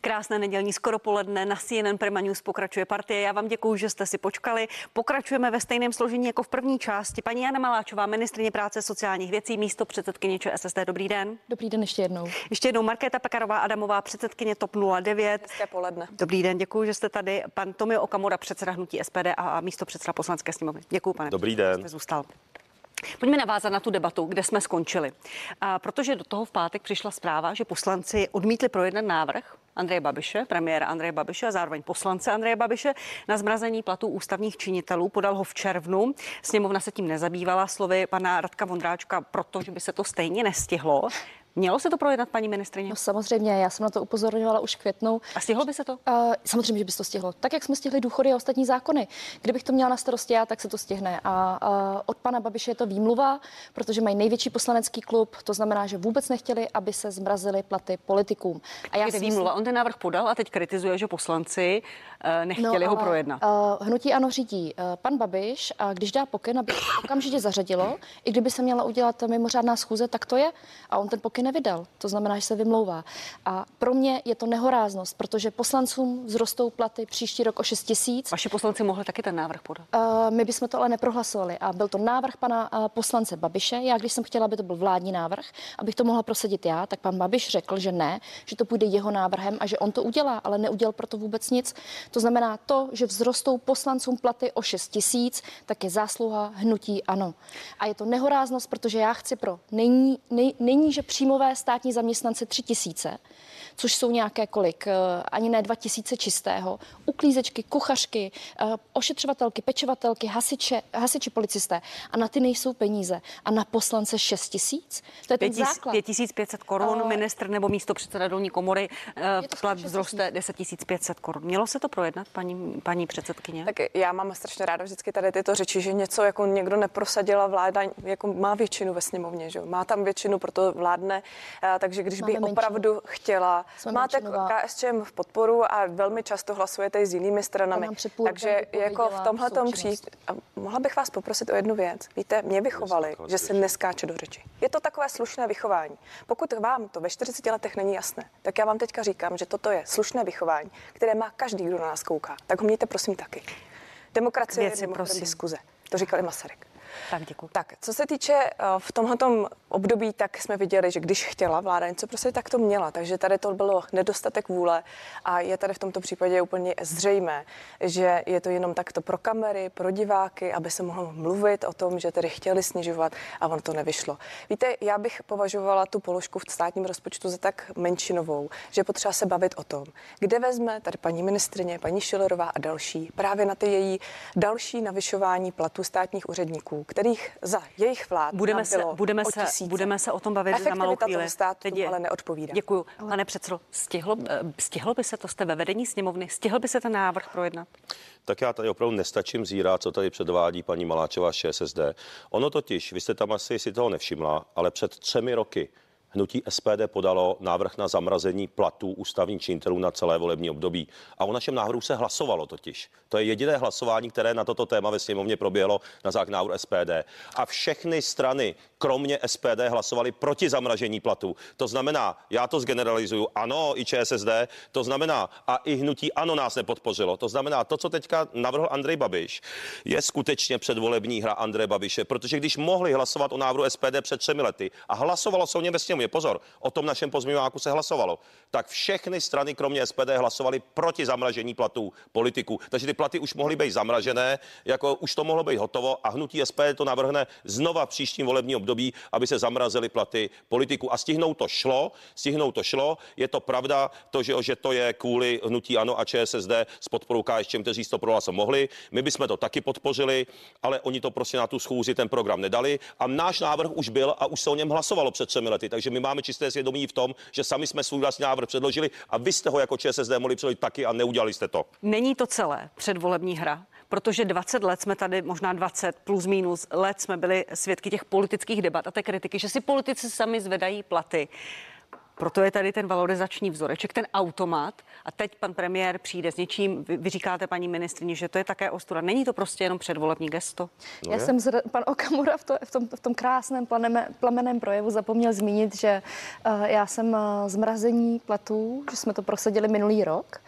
Krásné nedělní skoro poledne na CNN Prima News pokračuje partie. Já vám děkuji, že jste si počkali. Pokračujeme ve stejném složení jako v první části. Paní Jana Maláčová, ministrině práce sociálních věcí, místo předsedkyně ČSSD. Dobrý den. Dobrý den ještě jednou. Ještě jednou Markéta Pekarová Adamová, předsedkyně TOP 09. Hezké poledne. Dobrý den, děkuji, že jste tady. Pan Tomio Okamura, předseda hnutí SPD a místo předseda poslanecké sněmovny. Děkuji, pane. Dobrý den. Jste zůstal. Pojďme navázat na tu debatu, kde jsme skončili. A protože do toho v pátek přišla zpráva, že poslanci odmítli projednat návrh Andreje Babiše, premiéra Andreje Babiše a zároveň poslance Andreje Babiše na zmrazení platů ústavních činitelů. Podal ho v červnu. Sněmovna se tím nezabývala slovy pana Radka Vondráčka, protože by se to stejně nestihlo. Mělo se to projednat, paní ministrině? No samozřejmě, já jsem na to upozorňovala už květnou. A stihlo by se to? Uh, samozřejmě, že by se to stihlo. Tak, jak jsme stihli důchody a ostatní zákony. Kdybych to měla na starosti já, tak se to stihne. A uh, od pana Babiše je to výmluva, protože mají největší poslanecký klub. To znamená, že vůbec nechtěli, aby se zmrazily platy politikům. A já výmluva. Myslím... On ten návrh podal a teď kritizuje, že poslanci uh, nechtěli no, ho projednat. Uh, hnutí ano řídí uh, pan Babiš a když dá pokyn, aby se okamžitě zařadilo, i kdyby se měla udělat mimořádná schůze, tak to je. A on ten pokyn nevydal. To znamená, že se vymlouvá. A pro mě je to nehoráznost, protože poslancům vzrostou platy příští rok o 6 tisíc. Vaši poslanci mohli taky ten návrh podat? Uh, my bychom to ale neprohlasovali. A byl to návrh pana uh, poslance Babiše. Já, když jsem chtěla, aby to byl vládní návrh, abych to mohla prosadit já, tak pan Babiš řekl, že ne, že to půjde jeho návrhem a že on to udělá, ale neudělal proto vůbec nic. To znamená to, že vzrostou poslancům platy o 6 tisíc, tak je zásluha hnutí ano. A je to nehoráznost, protože já chci pro není, nej, není že příjmové státní zaměstnance tři tisíce, což jsou nějaké kolik, eh, ani ne dva tisíce čistého, uklízečky, kuchařky, eh, ošetřovatelky, pečovatelky, hasiče, hasiči policisté a na ty nejsou peníze. A na poslance 6 tisíc? To je ten základ. 5500 korun, uh, ministr nebo místo předseda dolní komory, uh, plat vzroste 10 500 korun. Mělo se to projednat, paní, paní předsedkyně? Tak já mám strašně ráda vždycky tady tyto řeči, že něco jako někdo neprosadila vláda, jako má většinu ve sněmovně, že má tam většinu, proto vládne, takže když by opravdu chtěla, Jsme máte KSČM v podporu a velmi často hlasujete i s jinými stranami. Takže jako v tomhle tom přijít, mohla bych vás poprosit o jednu věc. Víte, mě vychovali, že se neskáče do řeči. Je to takové slušné vychování. Pokud vám to ve 40 letech není jasné, tak já vám teďka říkám, že toto je slušné vychování, které má každý, kdo na nás kouká. Tak ho mějte prosím taky. Demokracie Věci, je prosím. diskuze. To říkal i Masaryk. Tak děkuji. Tak, co se týče eh, v tomhle období, tak jsme viděli, že když chtěla vláda něco prostě tak to měla. Takže tady to bylo nedostatek vůle a je tady v tomto případě úplně zřejmé, že je to jenom takto pro kamery, pro diváky, aby se mohlo mluvit o tom, že tedy chtěli snižovat a on to nevyšlo. Víte, já bych považovala tu položku v státním rozpočtu za tak menšinovou, že potřeba se bavit o tom, kde vezme tady paní ministrině, paní Šilerová a další právě na ty její další navyšování platů státních úředníků, kterých za jejich vlád budeme se, budeme, se, budeme se o tom bavit za malou chvíli. Státu Teď je, ale neodpovídá. Děkuji. Pane předsedo, stihlo, eh, stihlo by se to, jste ve vedení sněmovny, stihl by se ten návrh projednat? Tak já tady opravdu nestačím zírat, co tady předvádí paní Maláčová z ČSSD. Ono totiž, vy jste tam asi si toho nevšimla, ale před třemi roky Hnutí SPD podalo návrh na zamrazení platů ústavních činitelů na celé volební období. A o našem návrhu se hlasovalo totiž. To je jediné hlasování, které na toto téma ve sněmovně proběhlo na základě návrhu SPD. A všechny strany, kromě SPD, hlasovali proti zamražení platů. To znamená, já to zgeneralizuju, ano, i ČSSD, to znamená, a i hnutí ano nás nepodpořilo. To znamená, to, co teďka navrhl Andrej Babiš, je skutečně předvolební hra Andreje Babiše, protože když mohli hlasovat o návrhu SPD před třemi lety a hlasovalo se o něm ve sněmovně, je pozor, o tom našem pozměňováku se hlasovalo, tak všechny strany, kromě SPD, hlasovali proti zamražení platů politiků. Takže ty platy už mohly být zamražené, jako už to mohlo být hotovo a hnutí SPD to navrhne znova v příštím volebním období, aby se zamrazily platy politiků. A stihnout to šlo, stihnout to šlo. Je to pravda, to, že, že to je kvůli hnutí ANO a ČSSD s podporou KSČM, kteří to prohlasovat mohli. My bychom to taky podpořili, ale oni to prostě na tu schůzi ten program nedali. A náš návrh už byl a už se o něm hlasovalo před třemi lety. Takže my máme čisté svědomí v tom, že sami jsme svůj vlastní návrh předložili a vy jste ho jako ČSSD mohli předložit taky a neudělali jste to. Není to celé předvolební hra, protože 20 let jsme tady, možná 20 plus minus let jsme byli svědky těch politických debat a té kritiky, že si politici sami zvedají platy. Proto je tady ten valorizační vzoreček, ten automat. A teď pan premiér přijde s něčím, vy, vy říkáte paní ministrině, že to je také ostuda. Není to prostě jenom předvolební gesto? No Já je? jsem, zr- pan Okamura v, to, v, tom, v tom krásném planeme, plameném projevu zapomněl zmínit, že uh, já jsem uh, zmrazení platů, že jsme to prosadili minulý rok.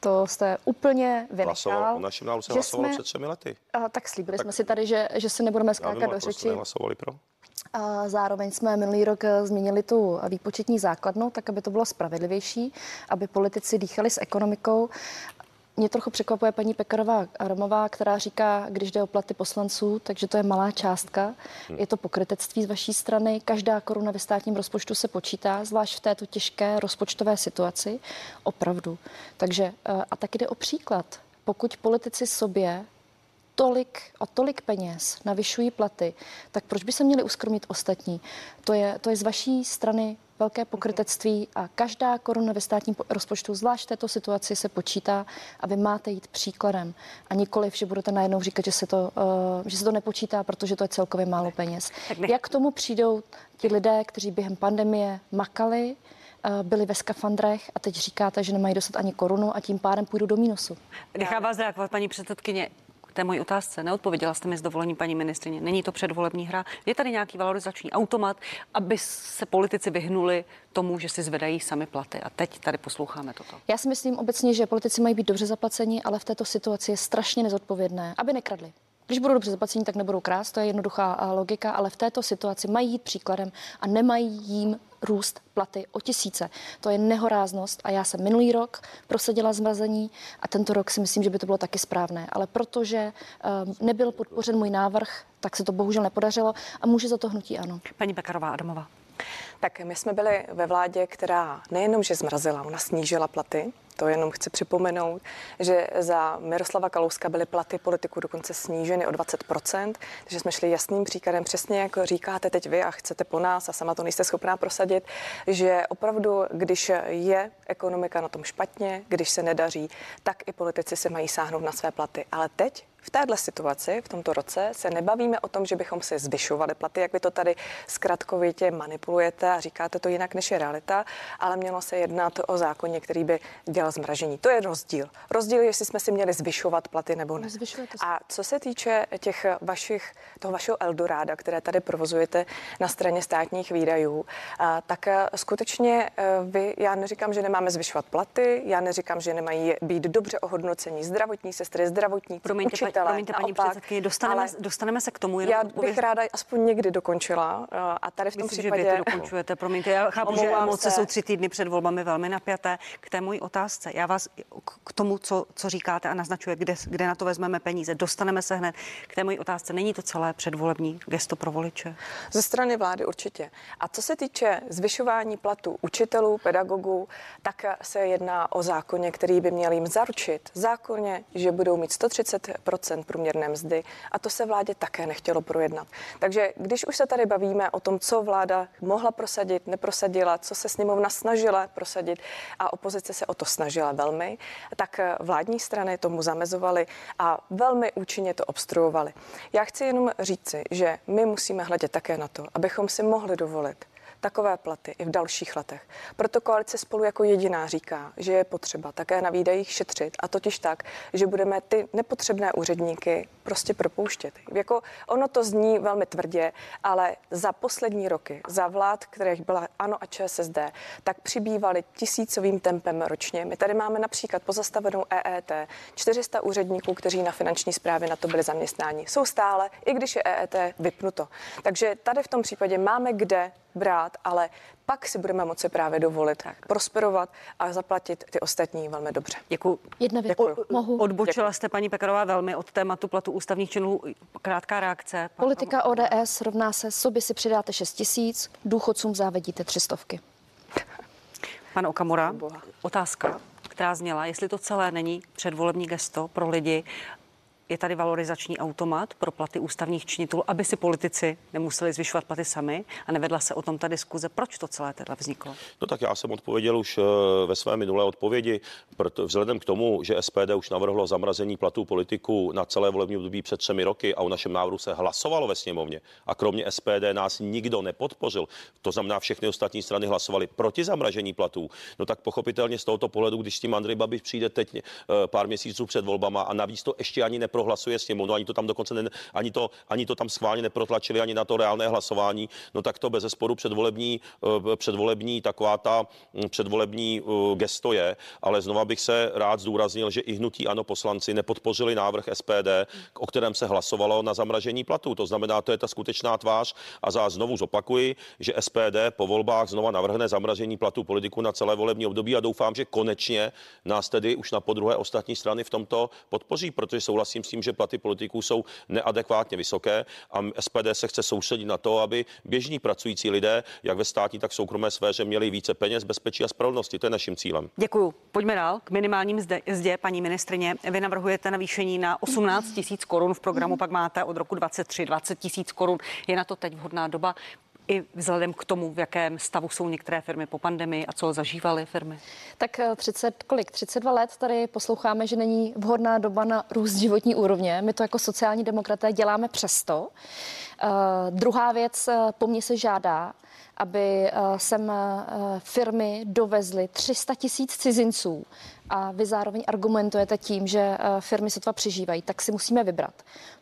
To jste úplně vynechal. O našem návrhu se hlasovalo jsme, před třemi lety. Uh, tak slíbili tak, jsme si tady, že, že se nebudeme skákat do řeči. hlasovali pro? A zároveň jsme minulý rok eh, změnili tu výpočetní základnu, tak aby to bylo spravedlivější, aby politici dýchali s ekonomikou. Mě trochu překvapuje paní Pekarová Romová, která říká, když jde o platy poslanců, takže to je malá částka. Je to pokrytectví z vaší strany. Každá koruna ve státním rozpočtu se počítá, zvlášť v této těžké rozpočtové situaci. Opravdu. Takže eh, a tak jde o příklad. Pokud politici sobě tolik, o tolik peněz navyšují platy, tak proč by se měli uskromit ostatní? To je, to je z vaší strany velké pokrytectví a každá koruna ve státním rozpočtu, zvlášť v této situaci, se počítá a vy máte jít příkladem a nikoliv, že budete najednou říkat, že se to, uh, že se to nepočítá, protože to je celkově málo peněz. Jak k tomu přijdou ti lidé, kteří během pandemie makali, uh, byli ve skafandrech a teď říkáte, že nemají dostat ani korunu a tím pádem půjdu do mínusu. Nechám vás reagovat, paní předsedkyně té mojí otázce. Neodpověděla jste mi s dovolením, paní ministrině. Není to předvolební hra. Je tady nějaký valorizační automat, aby se politici vyhnuli tomu, že si zvedají sami platy. A teď tady posloucháme toto. Já si myslím obecně, že politici mají být dobře zaplaceni, ale v této situaci je strašně nezodpovědné, aby nekradli. Když budou dobře zaplacení, tak nebudou krást, to je jednoduchá logika, ale v této situaci mají jít příkladem a nemají jim růst platy o tisíce. To je nehoráznost a já jsem minulý rok prosadila zmrazení a tento rok si myslím, že by to bylo taky správné. Ale protože uh, nebyl podpořen můj návrh, tak se to bohužel nepodařilo a může za to hnutí ano. Paní Pekarová Adamová. Tak my jsme byli ve vládě, která nejenom, že zmrazila, ona snížila platy, to jenom chci připomenout, že za Miroslava Kalouska byly platy politiků dokonce sníženy o 20%, takže jsme šli jasným příkladem, přesně jako říkáte teď vy a chcete po nás a sama to nejste schopná prosadit, že opravdu, když je ekonomika na tom špatně, když se nedaří, tak i politici si mají sáhnout na své platy. Ale teď v téhle situaci, v tomto roce, se nebavíme o tom, že bychom si zvyšovali platy, jak vy to tady zkratkovitě manipulujete a říkáte to jinak, než je realita, ale mělo se jednat o zákoně, který by dělal zmražení. To je rozdíl. Rozdíl, jestli jsme si měli zvyšovat platy nebo ne. A co se týče těch vašich, toho vašeho Eldoráda, které tady provozujete na straně státních výdajů, tak skutečně e, vy, já neříkám, že nemáme zvyšovat platy, já neříkám, že nemají být dobře ohodnocení zdravotní sestry, zdravotní Promiňte, učitele. Promiňte, paní předsedkyně, dostaneme, dostaneme se k tomu. Já bych pověř... ráda aspoň někdy dokončila. Eh, a tady v tom Myslím, případě... že vy to dokončujete. Promiňte, já chápu, že emoce jsou tři týdny před volbami velmi napjaté. K té mojí otázce, já vás k tomu, co, co říkáte a naznačuje, kde, kde na to vezmeme peníze, dostaneme se hned. K té mojí otázce, není to celé předvolební gesto pro voliče? Ze strany vlády určitě. A co se týče zvyšování platů učitelů, pedagogů, tak se jedná o zákoně, který by měl jim zaručit zákoně, že budou mít 130 průměrné mzdy a to se vládě také nechtělo projednat. Takže když už se tady bavíme o tom, co vláda mohla prosadit, neprosadila, co se sněmovna snažila prosadit a opozice se o to snažila velmi, tak vládní strany tomu zamezovaly a velmi účinně to obstruovaly. Já chci jenom říci, že my musíme hledět také na to, abychom si mohli dovolit takové platy i v dalších letech. Proto koalice spolu jako jediná říká, že je potřeba také na výdajích šetřit a totiž tak, že budeme ty nepotřebné úředníky prostě propouštět. Jako ono to zní velmi tvrdě, ale za poslední roky, za vlád, kterých byla ANO a ČSSD, tak přibývaly tisícovým tempem ročně. My tady máme například pozastavenou EET, 400 úředníků, kteří na finanční správě na to byli zaměstnáni. Jsou stále, i když je EET vypnuto. Takže tady v tom případě máme kde brát, ale pak si budeme moci právě dovolit tak. prosperovat a zaplatit ty ostatní velmi dobře. Děkuji. Jedna věc. Děkuji. Mohu. Odbočila Děkuji. jste, paní Pekarová, velmi od tématu platu ústavních činů. Krátká reakce. Politika ODS rovná se, sobě si přidáte 6 tisíc, důchodcům závedíte tři stovky. Pan Okamura, otázka, která zněla, jestli to celé není předvolební gesto pro lidi, je tady valorizační automat pro platy ústavních činitelů, aby si politici nemuseli zvyšovat platy sami a nevedla se o tom ta diskuze. Proč to celé teda vzniklo? No tak já jsem odpověděl už eh, ve své minulé odpovědi, proto vzhledem k tomu, že SPD už navrhlo zamrazení platů politiků na celé volební období před třemi roky a o našem návrhu se hlasovalo ve sněmovně a kromě SPD nás nikdo nepodpořil, to znamená všechny ostatní strany hlasovaly proti zamražení platů, no tak pochopitelně z tohoto pohledu, když s tím Andrej Babiš přijde teď eh, pár měsíců před volbama a navíc to ještě ani neprohlasuje sněmovnu, ani to tam dokonce ne, ani, to, ani to tam schválně neprotlačili, ani na to reálné hlasování, no tak to bez zesporu předvolební, eh, předvolební taková ta hm, předvolební eh, gesto je, ale znova bych se rád zdůraznil, že i hnutí ano poslanci nepodpořili návrh SPD, o kterém se hlasovalo na zamražení platů. To znamená, to je ta skutečná tvář. A za znovu zopakuji, že SPD po volbách znova navrhne zamražení platů politiků na celé volební období a doufám, že konečně nás tedy už na podruhé ostatní strany v tomto podpoří, protože souhlasím s tím, že platy politiků jsou neadekvátně vysoké a SPD se chce soustředit na to, aby běžní pracující lidé, jak ve státní, tak v soukromé sféře, měli více peněz, bezpečí a spravedlnosti. To je naším cílem. Děkuji. Pojďme dál k minimálním zde, zde paní ministrině. Vy navrhujete navýšení na 18 tisíc korun v programu, pak máte od roku 23 20 tisíc korun. Je na to teď vhodná doba i vzhledem k tomu, v jakém stavu jsou některé firmy po pandemii a co zažívaly firmy? Tak 30, eh, kolik? 32 let tady posloucháme, že není vhodná doba na růst životní úrovně. My to jako sociální demokraté děláme přesto. Uh, druhá věc, eh, po mně se žádá, aby sem firmy dovezly 300 tisíc cizinců a vy zároveň argumentujete tím, že eh, firmy sotva přežívají, tak si musíme vybrat.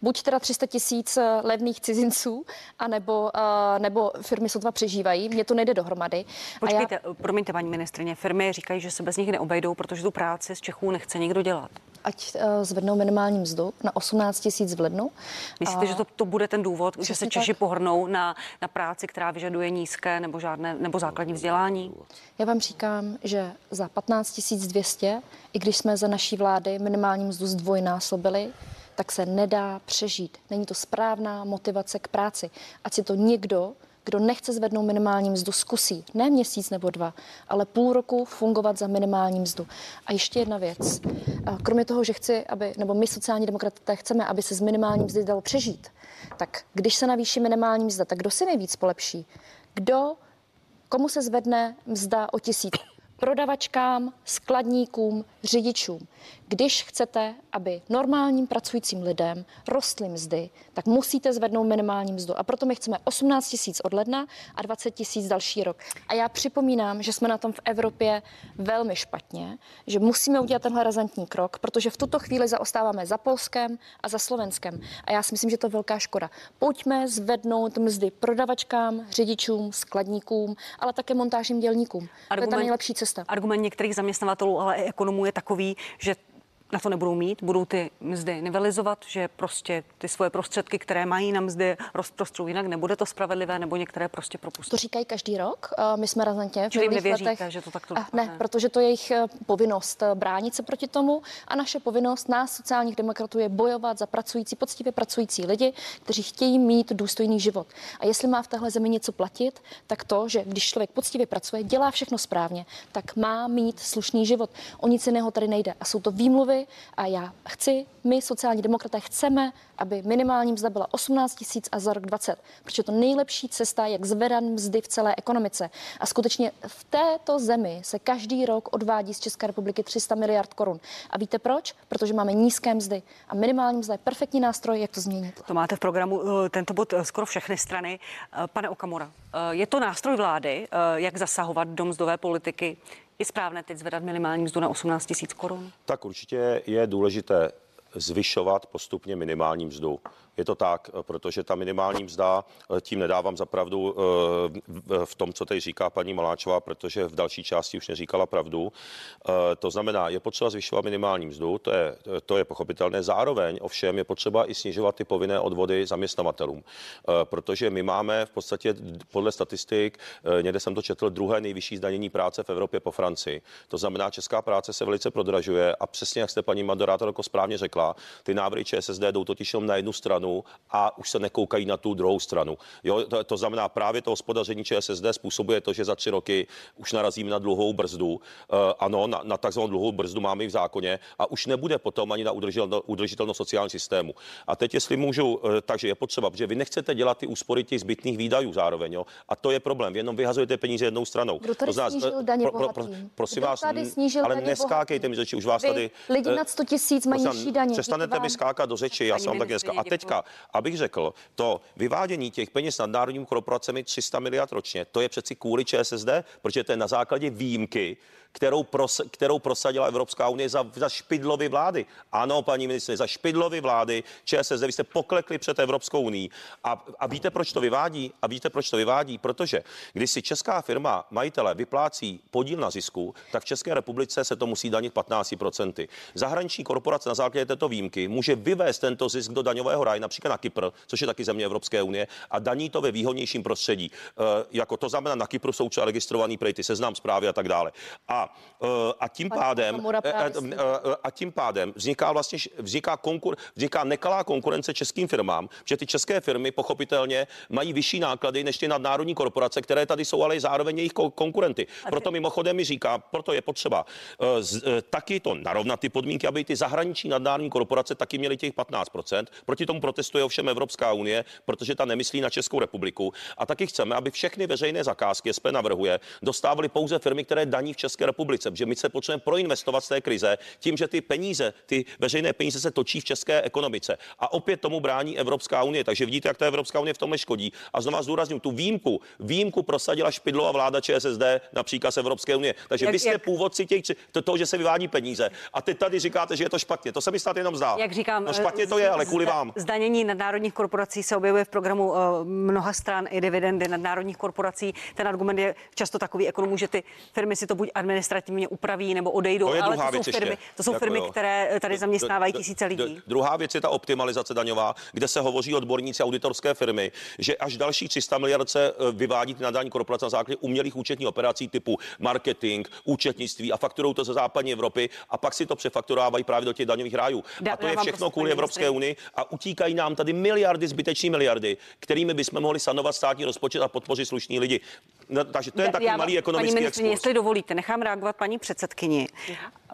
Buď teda 300 tisíc eh, levných cizinců, anebo, eh, nebo firmy sotva přežívají. Mně to nejde dohromady. Počkejte, já... promiňte, paní ministrině, firmy říkají, že se bez nich neobejdou, protože tu práci z Čechů nechce nikdo dělat ať zvednou minimální mzdu na 18 tisíc v lednu. Myslíte, a... že to, to bude ten důvod, že se Češi tak. pohrnou na, na práci, která vyžaduje nízké nebo žádné nebo základní vzdělání? Já vám říkám, že za 15 200, i když jsme za naší vlády minimální mzdu zdvojnásobili, tak se nedá přežít. Není to správná motivace k práci. Ať si to někdo kdo nechce zvednout minimální mzdu, zkusí ne měsíc nebo dva, ale půl roku fungovat za minimální mzdu. A ještě jedna věc. Kromě toho, že chci, aby, nebo my sociální demokraté chceme, aby se z minimální mzdy dalo přežít, tak když se navýší minimální mzda, tak kdo si nejvíc polepší? Kdo, komu se zvedne mzda o tisíc? Prodavačkám, skladníkům, řidičům. Když chcete, aby normálním pracujícím lidem rostly mzdy, tak musíte zvednout minimální mzdu. A proto my chceme 18 tisíc od ledna a 20 tisíc další rok. A já připomínám, že jsme na tom v Evropě velmi špatně, že musíme udělat tenhle razantní krok, protože v tuto chvíli zaostáváme za Polskem a za Slovenskem. A já si myslím, že to je velká škoda. Pojďme zvednout mzdy prodavačkám, řidičům, skladníkům, ale také montážním dělníkům. Argument, to je ta nejlepší cesta. Argument některých zaměstnavatelů, ale i ekonomů je takový, že na to nebudou mít, budou ty mzdy nivelizovat, že prostě ty svoje prostředky, které mají na mzdy, rozprostřou jinak, nebude to spravedlivé, nebo některé prostě propustí. To říkají každý rok. My jsme razantně v Čili nevěříte, letech... že to takto Ne, protože to je jejich eh, povinnost eh, bránit se proti tomu a naše povinnost nás sociálních demokratů je bojovat za pracující, poctivě pracující lidi, kteří chtějí mít důstojný život. A jestli má v téhle zemi něco platit, tak to, že když člověk poctivě pracuje, dělá všechno správně, tak má mít slušný život. O nic jiného tady nejde. A jsou to výmluvy a já chci, my sociální demokraté chceme, aby minimální mzda byla 18 tisíc a za rok 20, protože to nejlepší cesta, jak zvedat mzdy v celé ekonomice. A skutečně v této zemi se každý rok odvádí z České republiky 300 miliard korun. A víte proč? Protože máme nízké mzdy a minimální mzda je perfektní nástroj, jak to změnit. To máte v programu eh, tento bod eh, skoro všechny strany. Eh, pane Okamura, je to nástroj vlády, jak zasahovat do mzdové politiky? Je správné teď zvedat minimální mzdu na 18 000 korun? Tak určitě je důležité zvyšovat postupně minimální mzdu. Je to tak, protože ta minimální mzda, eh, tím nedávám za pravdu eh, v tom, co tady říká paní Maláčová, protože v další části už neříkala pravdu. Eh, to znamená, je potřeba zvyšovat minimální mzdu, to je, to je pochopitelné. Zároveň ovšem je potřeba i snižovat ty povinné odvody zaměstnavatelům, protože my máme v podstatě podle statistik, někde jsem to četl, druhé nejvyšší zdanění práce v Evropě po Francii. To znamená, česká práce se velice prodražuje a přesně jak jste paní moderátorko správně řekla, ty návrhy ČSSD jdou totiž na jednu stranu stranu a už se nekoukají na tu druhou stranu. Jo, to, to znamená právě to hospodaření ČSSD způsobuje to, že za tři roky už narazíme na dluhou brzdu. Uh, ano, na, na takzvanou dluhou brzdu máme i v zákoně a už nebude potom ani na udržitelnost, udržitelnost sociálního systému. A teď, jestli můžu, uh, takže je potřeba, protože vy nechcete dělat ty úspory těch zbytných výdajů zároveň. Jo? A to je problém. Vy jenom vyhazujete peníze jednou stranou. Kdo tady to znamená, snížil daně pro, pro, pro, prosím Kdo vás, tady snížil ale neskákejte mi řeči, už vás Vy, tady. Lidi nad 100 tisíc mají nižší daně. Přestanete mi skákat do řeči, já jsem vám tak dneska. A teďka, abych řekl, to vyvádění těch peněz nad národními korporacemi 300 miliard ročně, to je přeci kvůli ČSSD, protože to je na základě výjimky, kterou, pros, kterou prosadila Evropská unie za, za špidlovy vlády. Ano, paní ministře, za špidlovy vlády ČSSD, vy jste poklekli před Evropskou unii. A, a víte, proč to vyvádí? A víte, proč to vyvádí? Protože když si česká firma, majitele, vyplácí podíl na zisku, tak v České republice se to musí danit 15%. Zahraniční korporace na základě této výjimky může vyvést tento zisk do daňového ráje, například na Kypr, což je taky země Evropské unie, a daní to ve výhodnějším prostředí. E, jako to znamená, na Kypru jsou třeba registrovaný prejty, seznam zprávy a tak dále. A, e, a tím pádem e, e, a tím pádem vzniká vlastně vzniká, konkur, vzniká nekalá konkurence českým firmám, že ty české firmy pochopitelně mají vyšší náklady než ty nadnárodní korporace, které tady jsou ale zároveň jejich konkurenty. Proto mimochodem mi říká, proto je potřeba z, taky to narovnat ty podmínky, aby ty zahraniční nadnárodní korporace taky měly těch 15%. Proti tomu protestuje ovšem Evropská unie, protože ta nemyslí na Českou republiku. A taky chceme, aby všechny veřejné zakázky, SP navrhuje, dostávaly pouze firmy, které daní v České republice, protože my se potřebujeme proinvestovat z té krize tím, že ty peníze, ty veřejné peníze se točí v české ekonomice. A opět tomu brání Evropská unie. Takže vidíte, jak ta Evropská unie v tom škodí. A znovu zdůraznuju, tu výjimku, výjimku prosadila špidlová vláda ČSSD například z Evropské unie. Takže jak, vy jste jak... původci těch, to, toho, že se vyvádí peníze. A teď tady říkáte, že je to špatně. To se mi snad jenom zdá. Jak říkám, no špatně to je, ale kvůli vám. Zdanění nadnárodních korporací se objevuje v programu uh, mnoha stran i dividendy nadnárodních korporací. Ten argument je často takový ekonomů, že ty firmy si to buď administrativně upraví nebo odejdou, to ale to jsou, firmy, to jsou jako firmy, jo. které eh, tady zaměstnávají tisíce lidí. Druhá věc je ta optimalizace daňová, kde se hovoří odborníci auditorské firmy, že až další 300 miliard se eh, vyvádí na daní korporace na základě umělých účetních operací typu marketing, účetnictví a fakturou to ze západní Evropy a pak si to přefakturávají právě do těch daňových rájů. Da, a to je všechno kvůli Evropské unii a utíkají nám tady miliardy, zbytečné miliardy, kterými bychom mohli sanovat státní rozpočet a podpořit slušní lidi. No, takže to je takový malý ekonomický paní Jestli dovolíte, nechám reagovat paní předsedkyni.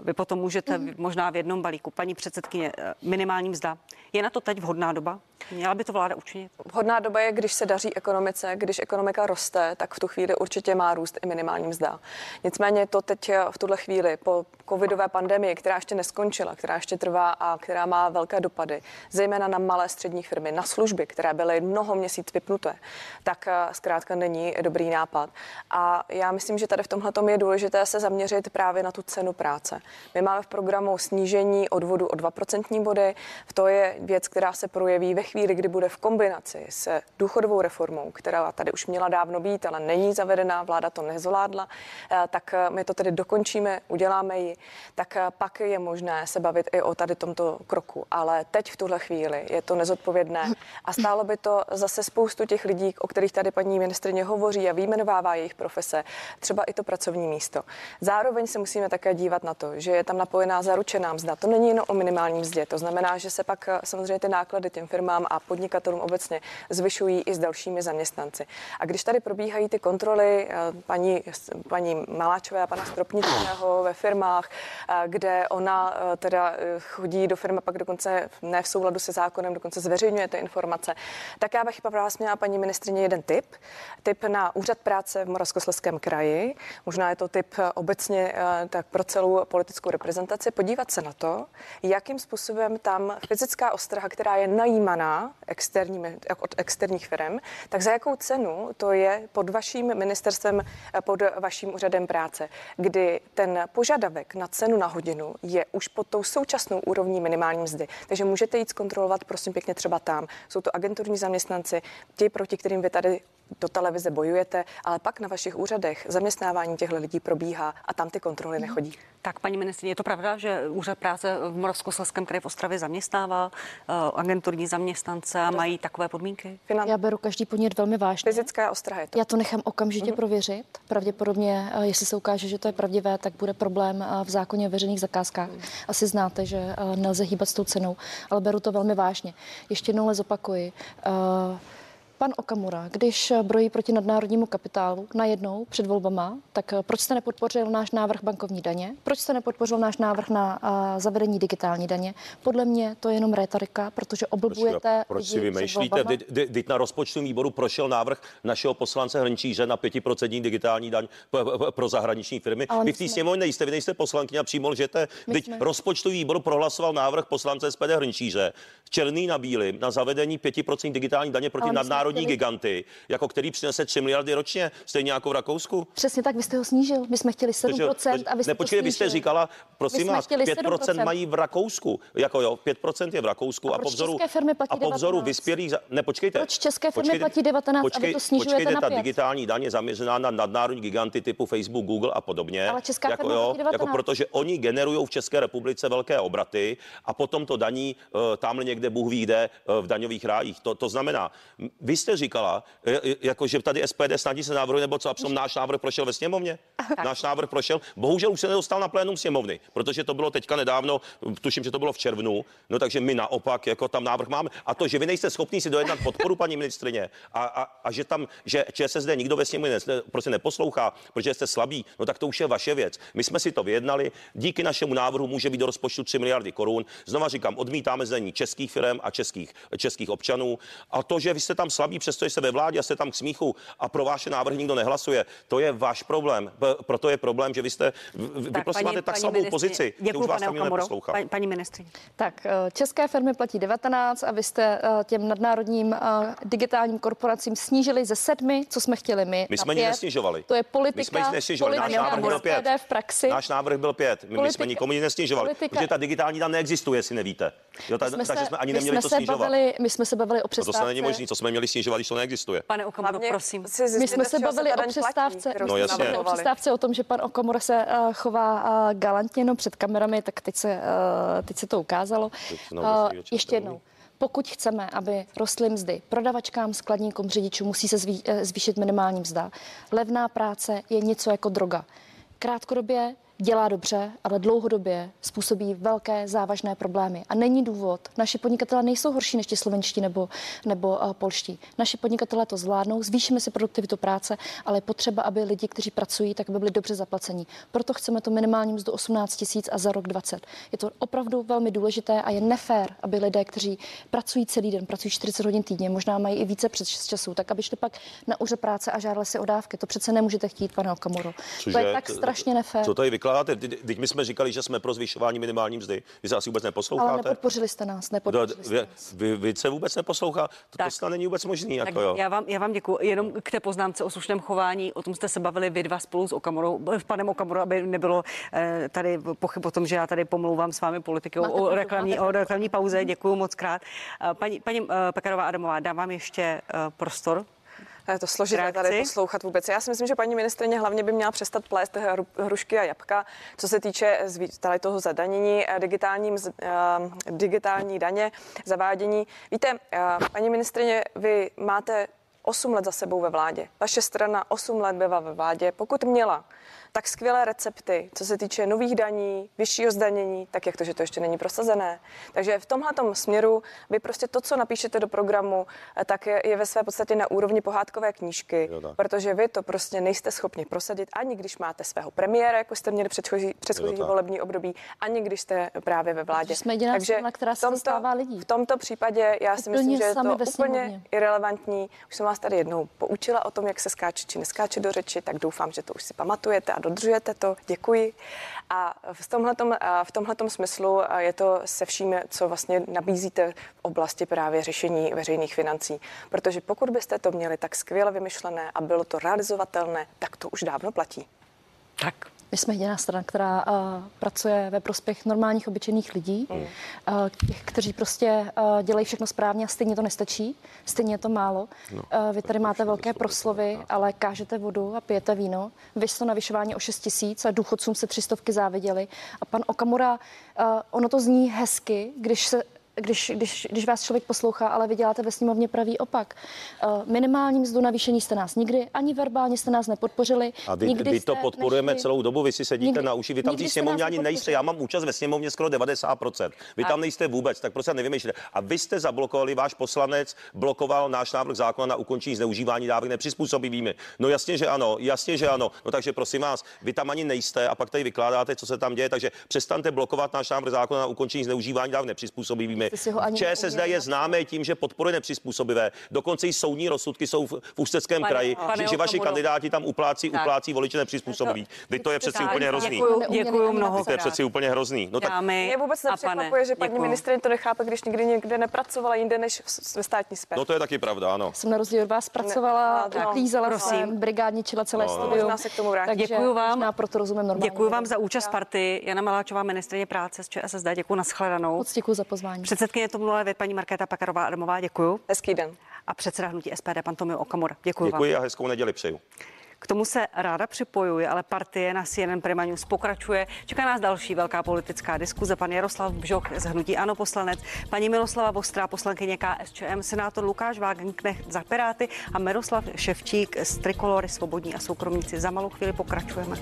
Vy potom můžete mm. možná v jednom balíku. Paní předsedkyně, eh, minimální mzda. Je na to teď vhodná doba? Měla by to vláda učinit? Vhodná doba je, když se daří ekonomice, když ekonomika roste, tak v tu chvíli určitě má růst i minimální mzda. Nicméně to teď eh, v tuhle chvíli po covidové pandemii, která ještě neskončila, která ještě trvá a která má velké dopady, zejména na malé střední firmy, na služby, které byly mnoho měsíc vypnuté, tak eh, zkrátka není dobrý nápad. A já myslím, že tady v tomhle je důležité se zaměřit právě na tu cenu práce. My máme v programu snížení odvodu o 2% body. To je věc, která se projeví ve chvíli, kdy bude v kombinaci s důchodovou reformou, která tady už měla dávno být, ale není zavedená, vláda to nezvládla, eh, tak eh, my to tedy dokončíme, uděláme ji, tak eh, pak je možné se bavit i o tady tomto kroku. Ale teď v tuhle chvíli je to nezodpovědné a stálo by to zase spoustu těch lidí, o kterých tady paní ministrině hovoří a výjmenovává jejich profese, třeba i to pracovní místo. Zároveň se musíme také dívat na to, že je tam napojená zaručená mzda. To není jen o minimální mzdě, to znamená, že se pak samozřejmě ty náklady těm firmám a podnikatelům obecně zvyšují i s dalšími zaměstnanci. A když tady probíhají ty kontroly eh, paní, paní Maláčové a pana Stropnického ve firmách, eh, kde ona eh, teda chodí do firmy, pak dokonce ne v souladu se zákonem, dokonce zveřejňuje ty informace, tak já bych pro vás měla paní ministrině jeden tip. Tip na úřad práce v Moravskoslezském kraji. Možná je to tip obecně tak pro celou politickou reprezentaci. Podívat se na to, jakým způsobem tam fyzická ostraha, která je najímaná externími, od externích firm, tak za jakou cenu to je pod vaším ministerstvem, pod vaším úřadem práce, kdy ten požadavek na cenu na hodinu je už pod tou současnou úrovní minimální mzdy. Takže můžete jít zkontrolovat, prosím pěkně, třeba tam. Jsou to agenturní zaměstnanci, ti, proti kterým vy tady do televize bojujete, ale pak na vašich úřadech zaměstnávání těchto lidí probíhá a tam ty kontroly mhm. nechodí. Tak, paní ministrině, je to pravda, že úřad práce v Moravskoslezském kraji v Ostravě zaměstnává uh, agenturní zaměstnance a mají takové podmínky? Finan... Já beru každý podnět velmi vážně. Fyzická ostraha je to. Já to nechám okamžitě mm-hmm. prověřit. Pravděpodobně, uh, jestli se ukáže, že to je pravdivé, tak bude problém uh, v zákoně o veřejných zakázkách. Mm. Asi znáte, že uh, nelze hýbat s tou cenou, ale beru to velmi vážně. Ještě jednou ale zopakuji. Uh, pan Okamura, když brojí proti nadnárodnímu kapitálu najednou před volbama, tak proč jste nepodpořil náš návrh bankovní daně? Proč jste nepodpořil náš návrh na a, zavedení digitální daně? Podle mě to je jenom retorika, protože oblbujete. Proč, proč si vymýšlíte? Teď na rozpočtovém výboru prošel návrh našeho poslance Hrnčíře na 5% digitální daň pro zahraniční firmy. Ale vy v té sněmovně nejste, vy nejste poslankyně a přímo lžete. Teď rozpočtový výbor prohlasoval návrh poslance SPD Hrnčíře černý na bílý na zavedení 5% digitální daně proti nadnárodní národní giganty, jako který přinese 3 miliardy ročně, stejně jako v Rakousku. Přesně tak, vy jste ho snížil. My jsme chtěli 7% takže, a vy jste Nepočkejte, vy jste říkala, prosím vás, 5% mají v Rakousku. Jako jo, 5% je v Rakousku a, a po vzoru, a po vzoru vyspělých, ne, počkejte. Proč české firmy počkejte, platí 19 počkej, a vy to snižujete počkejte, na 5? ta digitální daň je zaměřená na nadnárodní giganty typu Facebook, Google a podobně. Ale česká jako, firma jo, platí 19. jako protože oni generují v České republice velké obraty a potom to daní uh, tamhle někde Bůh ví kde uh, v daňových rájích. To, to znamená, vy jste říkala, jako že tady SPD snadí se návrhu, nebo co, a náš návrh prošel ve sněmovně? Náš návrh prošel. Bohužel už se nedostal na plénum sněmovny, protože to bylo teďka nedávno, tuším, že to bylo v červnu, no takže my naopak jako tam návrh máme. A to, že vy nejste schopni si dojednat podporu, paní ministrině, a, a, a že tam, že ČSSD nikdo ve sněmovně ne, prostě neposlouchá, protože jste slabí, no tak to už je vaše věc. My jsme si to vyjednali, díky našemu návrhu může být do rozpočtu 3 miliardy korun. Znova říkám, odmítáme zdaní českých firm a českých, českých občanů. A to, že vy jste tam slabí, přestože jste ve vládě a jste tam k smíchu a pro vaše návrhy nikdo nehlasuje, to je váš problém. Proto je problém, že vy jste, vy tak, prostě paní, máte tak slabou pozici, děkuji, že už vás tam neposlouchá. Paní, paní ministrině. Tak, eh, české firmy platí 19 a vy jste eh, těm nadnárodním eh, digitálním korporacím snížili ze sedmi, co jsme chtěli my. My jsme nic nesnižovali. To je politika. My jsme nic nesnižovali. Náš návrh byl pět. V praxi. Náš návrh byl pět. My, my jsme nikomu nic nesnižovali. Politika. Protože ta digitální tam neexistuje, jestli nevíte. Jo, ta, takže jsme ani neměli to snižovat. Bavili, my jsme se bavili o přestávce. No to není možné, co jsme měli snižovat, když to neexistuje. Pane Okamuro, prosím. My jsme se bavili o přestávce, no, jasně. o přestávce o tom, že pan Okamura se uh, chová uh, galantně no, před kamerami, tak teď se, uh, teď se to ukázalo. Uh, ještě jednou. Pokud chceme, aby rostly mzdy prodavačkám, skladníkům, řidičům, musí se zvýšit minimální mzda. Levná práce je něco jako droga. Krátkodobě dělá dobře, ale dlouhodobě způsobí velké závažné problémy. A není důvod. Naši podnikatelé nejsou horší než ti slovenští nebo, nebo uh, polští. Naši podnikatelé to zvládnou, zvýšíme si produktivitu práce, ale je potřeba, aby lidi, kteří pracují, tak by byli dobře zaplacení. Proto chceme to minimální mzdu 18 tisíc a za rok 20. Je to opravdu velmi důležité a je nefér, aby lidé, kteří pracují celý den, pracují 40 hodin týdně, možná mají i více před času, tak aby šli pak na úřad práce a žádali si o dávky. To přece nemůžete chtít, pane Okamuru. To je tak strašně nefér. Co tady vykládáte? Teď my jsme říkali, že jsme pro zvyšování minimální mzdy. Vy se asi vůbec neposloucháte. Ale nepodpořili jste nás, nepodpořili jste nás. Vy, vy se vůbec neposlouchá. To, tak, to snad není vůbec možný. Jako jo. Já, vám, já vám děkuji. Jenom k té poznámce o slušném chování. O tom jste se bavili vy dva spolu s Okamorou, s panem Okamorou, aby nebylo eh, tady pochyb o tom, že já tady pomlouvám s vámi politikou o reklamní, o reklamní pauze. Děkuji moc krát. Eh, paní, paní eh, Pekarová Adamová, dám vám ještě prostor je to složité reakci. tady poslouchat vůbec. Já si myslím, že paní ministrině hlavně by měla přestat plést hrušky a jabka, co se týče tady toho zadanění eh, digitálním, digitální daně, zavádění. Víte, paní ministrině, vy máte 8 let za sebou ve vládě. Vaše strana 8 let byla ve vládě. Pokud měla tak skvělé recepty, co se týče nových daní, vyššího zdanění, tak jak to, že to ještě není prosazené. Takže v tomhle směru vy prostě to, co napíšete do programu, eh, tak je, je ve své podstatě na úrovni pohádkové knížky, jo, protože vy to prostě nejste schopni prosadit, ani když máte svého premiéra, jako jste měli předchozí, předchozí jo, volební období, ani když jste právě ve vládě. Jsme jediná Takže strana, která se tomto, lidí. v tomto případě já si myslím, že je to úplně irrelevantní. Už jsem vás tady jednou poučila o tom, jak se skáče či neskáče do řeči, tak doufám, že to už si pamatujete a dodržujete to, děkuji. A v tomhletom, v tomhletom smyslu je to se vším, co vlastně nabízíte v oblasti právě řešení veřejných financí. Protože pokud byste to měli tak skvěle vymyšlené a bylo to realizovatelné, tak to už dávno platí. Tak My jsme jediná strana, která uh, pracuje ve prospěch normálních, obyčejných lidí, mm. uh, těch, kteří prostě uh, dělají všechno správně a stejně to nestačí, stejně je to málo. No, uh, vy tady máte velké proslovy, ale kážete vodu a pijete víno. Vy to navyšování o 6 tisíc a důchodcům se třistovky záviděli. A pan Okamura, uh, ono to zní hezky, když se když, když, když vás člověk poslouchá, ale vy děláte ve sněmovně pravý opak. Uh, minimální mzdu navýšení jste nás nikdy, ani verbálně jste nás nepodpořili. A vy, nikdy vy to podporujeme nešli, celou dobu, vy si sedíte nikdy, na uši, vy tam v sněmovně ani nejste. Já mám účast ve sněmovně skoro 90%. Vy a... tam nejste vůbec, tak prostě nevymýšlíte. A vy jste zablokovali, váš poslanec blokoval náš návrh zákona na ukončení zneužívání dávek nepřizpůsobivými. No jasně, že ano, jasně, že ano. No takže prosím vás, vy tam ani nejste a pak tady vykládáte, co se tam děje, takže přestaňte blokovat náš návrh zákona na ukončení zneužívání dávek nepřizpůsobivými firmy. ČSSD je známé tím, že podporuje nepřizpůsobivé. Dokonce i soudní rozsudky jsou v, v Ústeckém pane, kraji, pane že vaši kandidáti tam uplácí, tak. uplácí voliče nepřizpůsobí. Vy to je přeci úplně hrozný. Děkuju, děkuju mnoho. To je přeci úplně hrozný. No tak mě vůbec nepřekvapuje, že paní ministrině to nechápe, když nikdy někde nepracovala jinde než ve státní sféře. No to je taky pravda, ano. Jsem na rozdíl od vás pracovala, klízela jsem, brigádničila celé no, studium. se k tomu vrátit. Děkuji vám. proto rozumím normálně. Děkuji vám za účast party. Jana Maláčová, ministrině práce z ČSSD. Děkuji na shledanou. Moc děkuji za pozvání. Předsedkyně TOP 09, paní Markéta Pakarová Adamová, děkuji. Hezký den. A předseda hnutí SPD, pan Tomio Okamura. Děkuji, děkuji vám. a hezkou neděli přeju. K tomu se ráda připojuji, ale partie na CNN Prima News pokračuje. Čeká nás další velká politická diskuze. Pan Jaroslav Bžoch z Hnutí Ano poslanec, paní Miloslava Vostrá, poslankyně KSČM, senátor Lukáš Wagenknecht za Piráty a Miroslav Ševčík z Trikolory Svobodní a soukromníci. Za malou chvíli pokračujeme.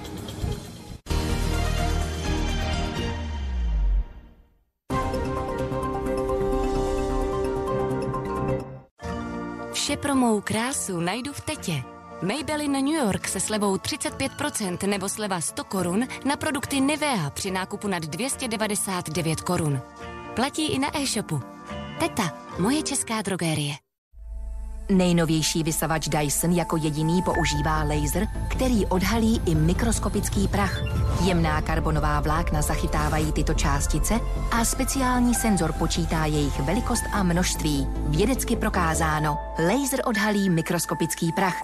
Vše pro mou krásu najdu v Tetě. Maybelline New York se slevou 35% nebo sleva 100 korun na produkty Nivea při nákupu nad 299 korun. Platí i na e-shopu. Teta, moje česká drogérie. Nejnovější vysavač Dyson jako jediný používá laser, který odhalí i mikroskopický prach. Jemná karbonová vlákna zachytávají tyto částice a speciální senzor počítá jejich velikost a množství. Vědecky prokázáno, laser odhalí mikroskopický prach.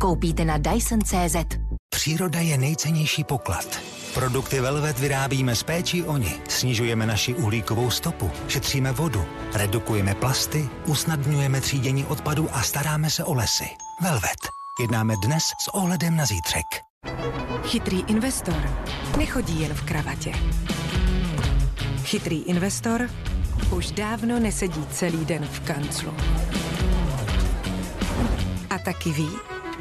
Koupíte na Dyson.cz. Příroda je nejcennější poklad. Produkty Velvet vyrábíme s péčí oni. Snižujeme naši uhlíkovou stopu, šetříme vodu, redukujeme plasty, usnadňujeme třídění odpadu a staráme se o lesy. Velvet. Jednáme dnes s ohledem na zítřek. Chytrý investor nechodí jen v kravatě. Chytrý investor už dávno nesedí celý den v kanclu. A taky ví,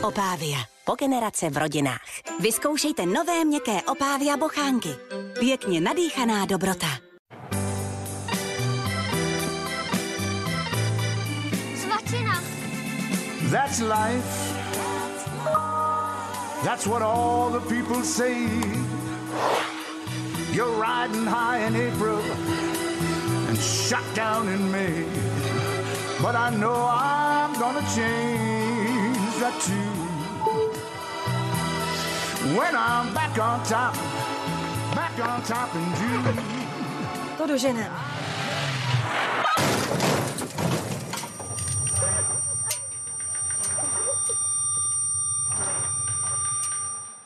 Opávia. Po generace v rodinách. Vyzkoušejte nové měkké Opávia bochánky. Pěkně nadýchaná dobrota. Svačina. That's life. That's what all the people say. You're riding high in April and shut down in May. But I know I'm gonna change that too. When I'm back on top, back on top in June. To doženeme.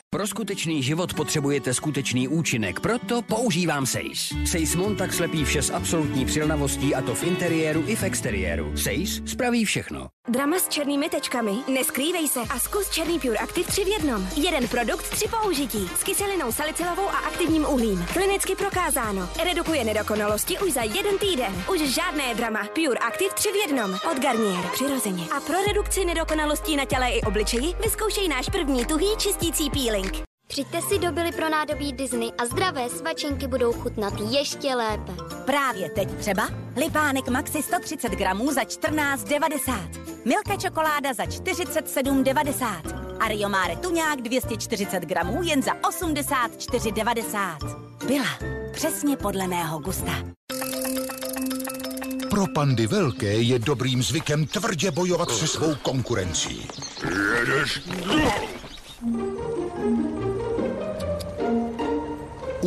Pro skutečný život potřebujete skutečný účinek, proto používám Sejs. Sejs Montax slepí vše s absolutní přilnavostí a to v interiéru i v exteriéru. Sejs spraví všechno. Drama s černými tečkami? Neskrývej se a zkus černý Pure Active 3 v jednom. Jeden produkt, tři použití. S kyselinou salicylovou a aktivním uhlím. Klinicky prokázáno. Redukuje nedokonalosti už za jeden týden. Už žádné drama. Pure Active 3 v jednom. Od Garnier. Přirozeně. A pro redukci nedokonalostí na těle i obličeji vyzkoušej náš první tuhý čistící peeling. Přijďte si do Billy pro nádobí Disney a zdravé svačinky budou chutnat ještě lépe. Právě teď třeba Lipánek Maxi 130 gramů za 14,90. Milka čokoláda za 47,90. A Rio Mare tuňák 240 gramů jen za 84,90. Byla přesně podle mého gusta. Pro pandy velké je dobrým zvykem tvrdě bojovat se svou konkurencí. Jedeš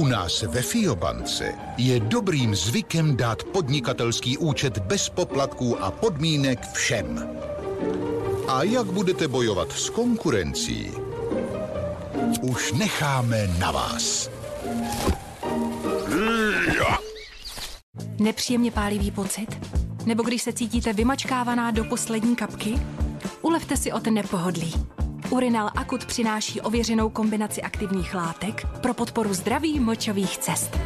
nás ve Fiobance je dobrým zvykem dát podnikatelský účet bez poplatků a podmínek všem. A jak budete bojovat s konkurencí, už necháme na vás. Nepříjemně pálivý pocit? Nebo když se cítíte vymačkávaná do poslední kapky? Ulevte si od nepohodlí. Urinal Akut přináší ověřenou kombinaci aktivních látek pro podporu zdraví močových cest.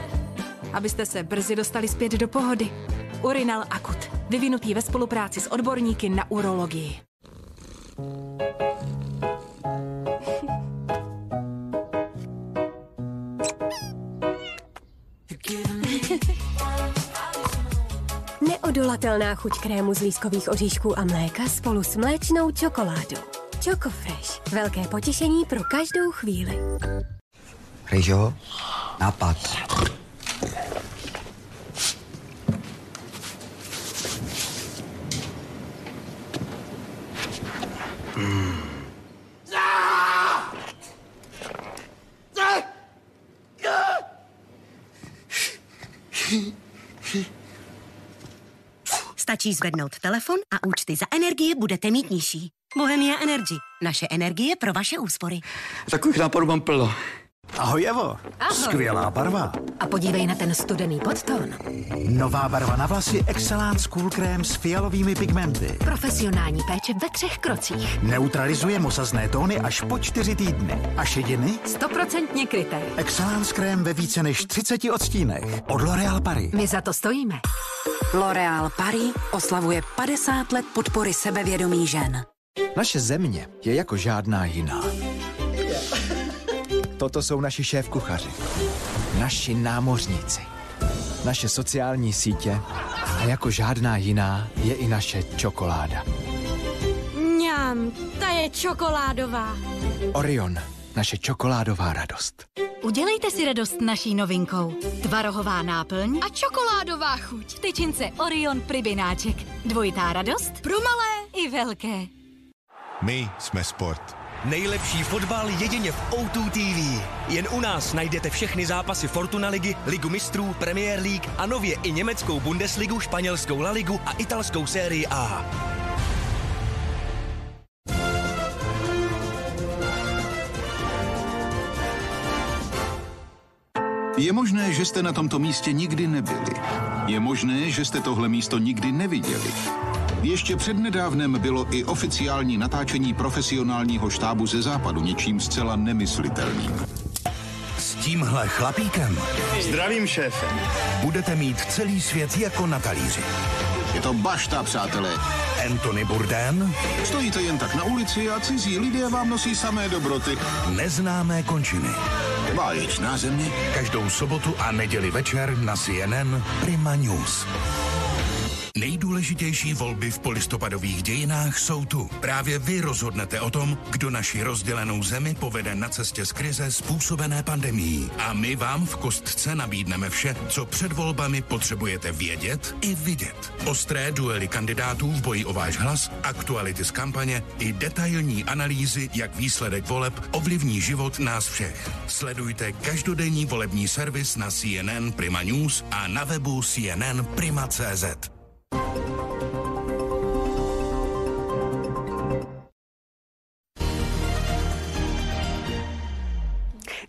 Abyste se brzy dostali zpět do pohody. Urinal Akut, vyvinutý ve spolupráci s odborníky na urologii. Neodolatelná chuť krému z lískových oříšků a mléka spolu s mléčnou čokoládou. Choco Fresh. Velké potěšení pro každou chvíli. Ryžo, nápad. Mm. Stačí zvednout telefon a účty za energie budete mít nižší. Bohemia Energy. Naše energie pro vaše úspory. Takových nápadů mám plno. Ahoj Evo. Ahoj. Skvělá barva. A podívej na ten studený podtón. Nová barva na vlasy Excellence Cool Cream s fialovými pigmenty. Profesionální péče ve třech krocích. Neutralizuje mosazné tóny až po čtyři týdny. A šediny? Stoprocentně kryté. Excellence krém ve více než 30 odstínech. Od L'Oréal Paris. My za to stojíme. L'Oréal Paris oslavuje 50 let podpory sebevědomí žen. Naše země je jako žádná jiná. Toto jsou naši šéf kuchaři, naši námořníci, naše sociální sítě a jako žádná jiná je i naše čokoláda. Mňam, ta je čokoládová. Orion, naše čokoládová radost. Udělejte si radost naší novinkou. Tvarohová náplň a čokoládová chuť. Tyčince Orion Pribináček. Dvojitá radost pro malé i velké. My jsme sport. Nejlepší fotbal jedině v O2 TV. Jen u nás najdete všechny zápasy Fortuna ligy, Ligu mistrů, Premier League a nově i německou Bundesligu, španělskou La Ligu a italskou sérii A. Je možné, že jste na tomto místě nikdy nebyli. Je možné, že jste tohle místo nikdy neviděli. Ještě přednedávnem bylo i oficiální natáčení profesionálního štábu ze západu něčím zcela nemyslitelným. S tímhle chlapíkem Zdravím, šéfe. budete mít celý svět jako na talíři. Je to bašta, přátelé. Anthony Bourdain, Stojíte jen tak na ulici a cizí lidé vám nosí samé dobroty. Neznámé končiny. Báječná země. Každou sobotu a neděli večer na CNN Prima News. Nejdůležitější volby v polistopadových dějinách jsou tu. Právě vy rozhodnete o tom, kdo naši rozdělenou zemi povede na cestě z krize způsobené pandemií. A my vám v kostce nabídneme vše, co před volbami potřebujete vědět i vidět. Ostré duely kandidátů v boji o váš hlas, aktuality z kampaně i detailní analýzy, jak výsledek voleb ovlivní život nás všech. Sledujte každodenní volební servis na CNN Prima News a na webu CNN Prima.cz.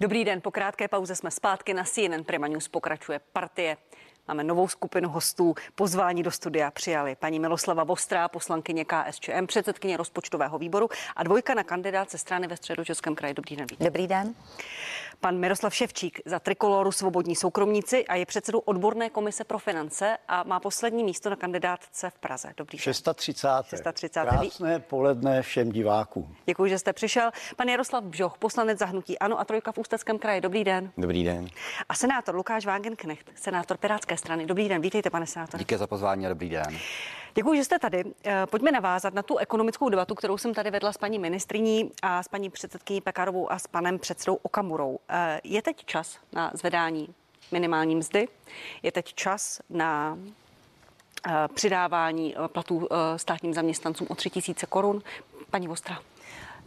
Dobrý den, po krátké pauze jsme zpátky na CNN Prima News pokračuje partie. Máme novou skupinu hostů. Pozvání do studia přijali paní Miloslava Vostrá, poslankyně KSČM, předsedkyně rozpočtového výboru a dvojka na kandidátce strany ve středočeském kraji. Dobrý den. Dobrý den. Pan Miroslav Ševčík za Trikoloru Svobodní soukromníci a je předsedou odborné komise pro finance a má poslední místo na kandidátce v Praze. Dobrý den. 630. 630. Krásné poledne všem divákům. Děkuji, že jste přišel. Pan Jaroslav Bžoch, poslanec zahnutí Ano a trojka v Ústeckém kraji. Dobrý den. Dobrý den. A senátor Lukáš Wagenknecht, senátor Pirátské strany. Dobrý den, vítejte, pane senátore. Díky za pozvání a dobrý den. Děkuji, že jste tady. Eh, Pojďme navázat na tu ekonomickou debatu, kterou jsem tady vedla s paní ministriní a s paní předsedkyní Pekarovou a s panem předsedou Okamurou. Eh, Je teď čas na zvedání minimální mzdy? Je teď čas na eh, přidávání platů státním zaměstnancům o 3 tisíce korun? Paní Vostra.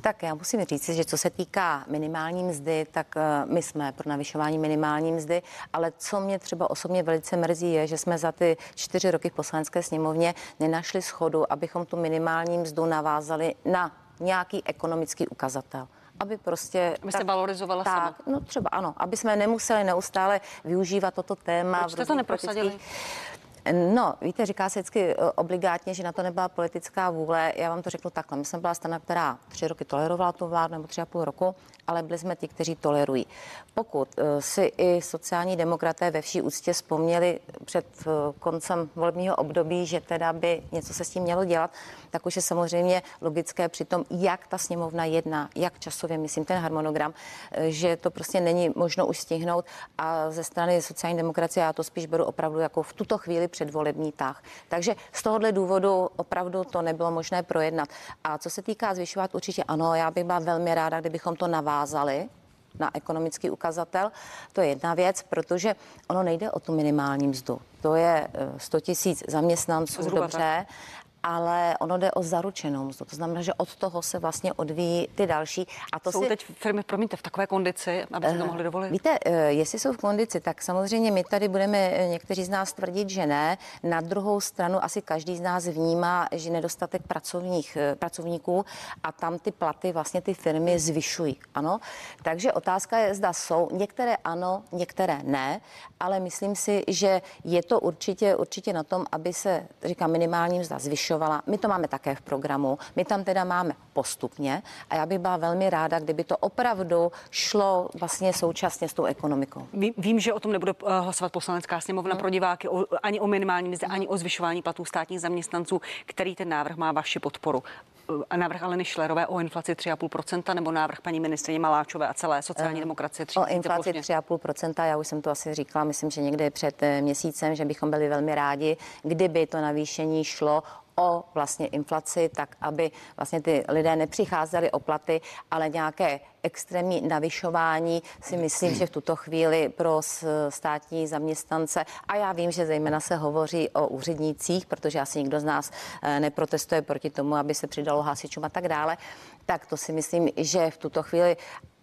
Tak já musím říct, že co se týká minimální mzdy, tak eh, my jsme pro navyšování minimální mzdy, ale co mě třeba osobně velice mrzí, je, že jsme za ty čtyři roky v poslanecké sněmovně nenašli schodu, abychom tu minimální mzdu navázali na nějaký ekonomický ukazatel aby prostě... Aby se valorizovala tak, sama. No třeba ano, aby jsme nemuseli neustále využívat toto téma. Proč jste to neprosadili? No, víte, říká se vždycky eh, obligátně, že na to nebyla politická vůle. Já vám to řeknu takhle. My jsme byla strana, která tři roky tolerovala tu vládu, nebo tři a půl roku, ale byli jsme ti, kteří tolerují. Pokud eh, si i sociální demokraté ve vší úctě vzpomněli před eh, koncem volebního období, že teda by něco se s tím mělo dělat, tak už je samozřejmě logické při tom, jak ta sněmovna jedná, jak časově, myslím, ten harmonogram, eh, že to prostě není možno už stihnout a ze strany sociální demokracie já to spíš beru opravdu jako v tuto chvíli předvolební tah. Takže z tohohle důvodu opravdu to nebylo možné projednat. A co se týká zvyšovat, určitě ano, já bych byla velmi ráda, kdybychom to navázali na ekonomický ukazatel. To je jedna věc, protože ono nejde o tu minimální mzdu. To je eh, 100 tisíc zaměstnanců, Zhruba dobře, ale ono jde o zaručenou mzdu. To znamená, že od toho se vlastně odvíjí ty další. A to Jsou si... teď firmy, promiňte, v takové kondici, aby si to Eh, mohli dovolit? Víte, eh, jestli jsou v kondici, tak samozřejmě my tady budeme eh, někteří z nás tvrdit, že ne. Na druhou stranu asi každý z nás vnímá, že nedostatek pracovních, pracovníků a tam ty platy vlastně ty firmy zvyšují. Ano, takže otázka je, zda jsou. Některé ano, některé ne, ale myslím si, že je to určitě, určitě na tom, aby se, říkám, minimální mzda zvyšovala. My to máme také v programu. My tam teda máme postupně a já bych byla velmi ráda, kdyby to opravdu šlo vlastně současně s tou ekonomikou. Vím, vím, že o tom nebude eh, hlasovat poslanecká sněmovna No. pro diváky o, ani o minimální mzdy, ani o zvyšování platů státních zaměstnanců, který ten návrh má vaši podporu. Eh, A návrh Aleny Šlerové o inflaci 3,5% nebo návrh paní ministrině Maláčové a celé sociální demokracie 3,5%. O inflaci 3,5%, já už jsem to asi říkala, myslím, že někde před eh, měsícem, že bychom byli velmi rádi, kdyby to navýšení šlo o vlastně inflaci, tak aby vlastně ty lidé nepřicházeli o platy, ale nějaké extrémní navyšování si myslím, že v tuto chvíli pro státní zaměstnance, a já vím, že zejména se hovoří o úřednících, protože asi nikdo z nás eh, neprotestuje proti tomu, aby se přidalo hasičům a tak dále, tak to si myslím, že v tuto chvíli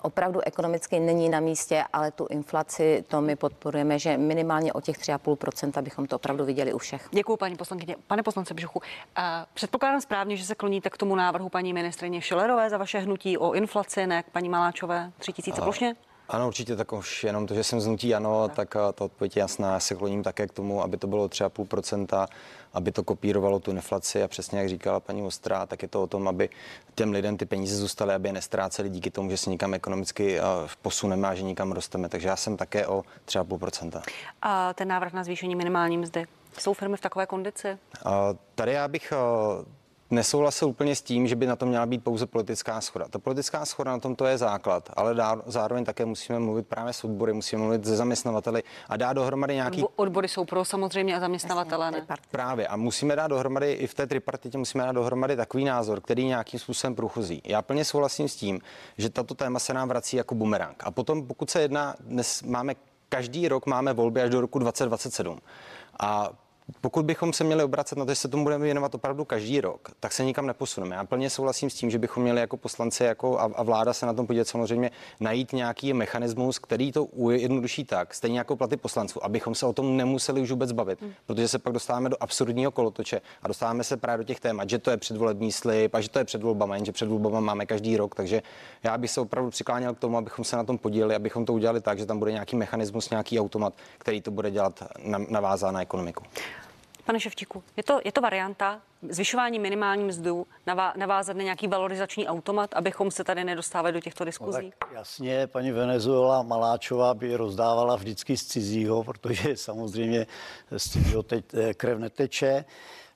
opravdu ekonomicky není na místě, ale tu inflaci to my podporujeme, že minimálně o těch 3,5% bychom to opravdu viděli u všech. Děkuji, paní poslankyně. Pane poslance Bžuchu, a předpokládám správně, že se kloníte k tomu návrhu paní ministrině Šilerové za vaše hnutí o inflaci, ne k paní Maláčové 3000 A- plošně? Ano, určitě, tak už jenom to, že jsem znutí ano, tak a, ta odpověď je jasná. Já se kloním také k tomu, aby to bylo 3,5%, aby to kopírovalo tu inflaci a přesně jak říkala paní Ostrá, tak je to o tom, aby těm lidem ty peníze zůstaly, aby je nestráceli díky tomu, že se nikam ekonomicky a, posuneme a že nikam rosteme. Takže já jsem také o 3,5%. A ten návrh na zvýšení minimální mzdy. Jsou firmy v takové kondici? A Tady já bych a, nesouhlasil úplně s tím, že by na tom měla být pouze politická schoda. Ta politická schoda na tom to je základ, ale dá, zároveň také musíme mluvit právě s odbory, musíme mluvit se zaměstnavateli a dát dohromady nějaký Odbo- Odbory jsou pro samozřejmě a zaměstnavatele ne. Právě a musíme dát dohromady, i v té tripartitě musíme dát dohromady takový názor, který nějakým způsobem průchozí. Já plně souhlasím s tím, že tato téma se nám vrací jako bumerang. A potom, pokud se jedná, dnes máme, každý rok máme volby až do roku 2027. A pokud bychom se měli obracet na to, že se tomu budeme věnovat opravdu každý rok, tak se nikam neposuneme. Já plně souhlasím s tím, že bychom měli jako poslanci jako a, a vláda se na tom podívat samozřejmě najít nějaký mechanismus, který to ujednoduší tak, stejně jako platy poslanců, abychom se o tom nemuseli už vůbec bavit, hmm. protože se pak dostáváme do absurdního kolotoče a dostáváme se právě do těch témat, že to je předvolební slib a že to je před volbama, jenže před volbama máme každý rok, takže já bych se opravdu přikláněl k tomu, abychom se na tom podíleli, abychom to udělali tak, že tam bude nějaký mechanismus, nějaký automat, který to bude dělat navázá na ekonomiku. Pane Ševčíku, je to, je to varianta zvyšování minimální mzdu, navá, navázat na nějaký valorizační automat, abychom se tady nedostávali do těchto diskuzí? No, jasně, paní Venezuela Maláčová by rozdávala vždycky z cizího, protože samozřejmě z cizího teď eh, krev neteče.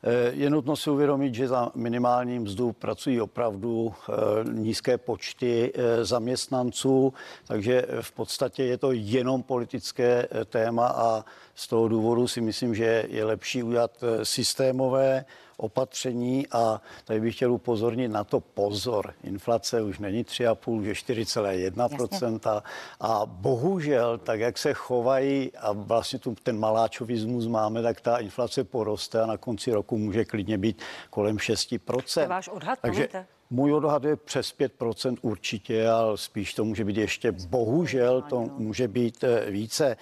Eh, Je nutno si uvědomit, že za minimální mzdu pracují opravdu eh, nízké počty zaměstnanců, takže v podstatě je to jenom politické téma a z toho důvodu si myslím, že je lepší udělat eh, systémové opatření a tady bych chtěl upozornit na to pozor. Inflace už není 3,5, že 4,1% a bohužel, tak jak se chovají a vlastně tu ten maláčovismus máme, tak ta inflace poroste a na konci roku může klidně být kolem 6%. To je váš odhad, Takže můj odhad je přes 5% určitě, ale spíš to může být ještě, bohužel to může být eh, více.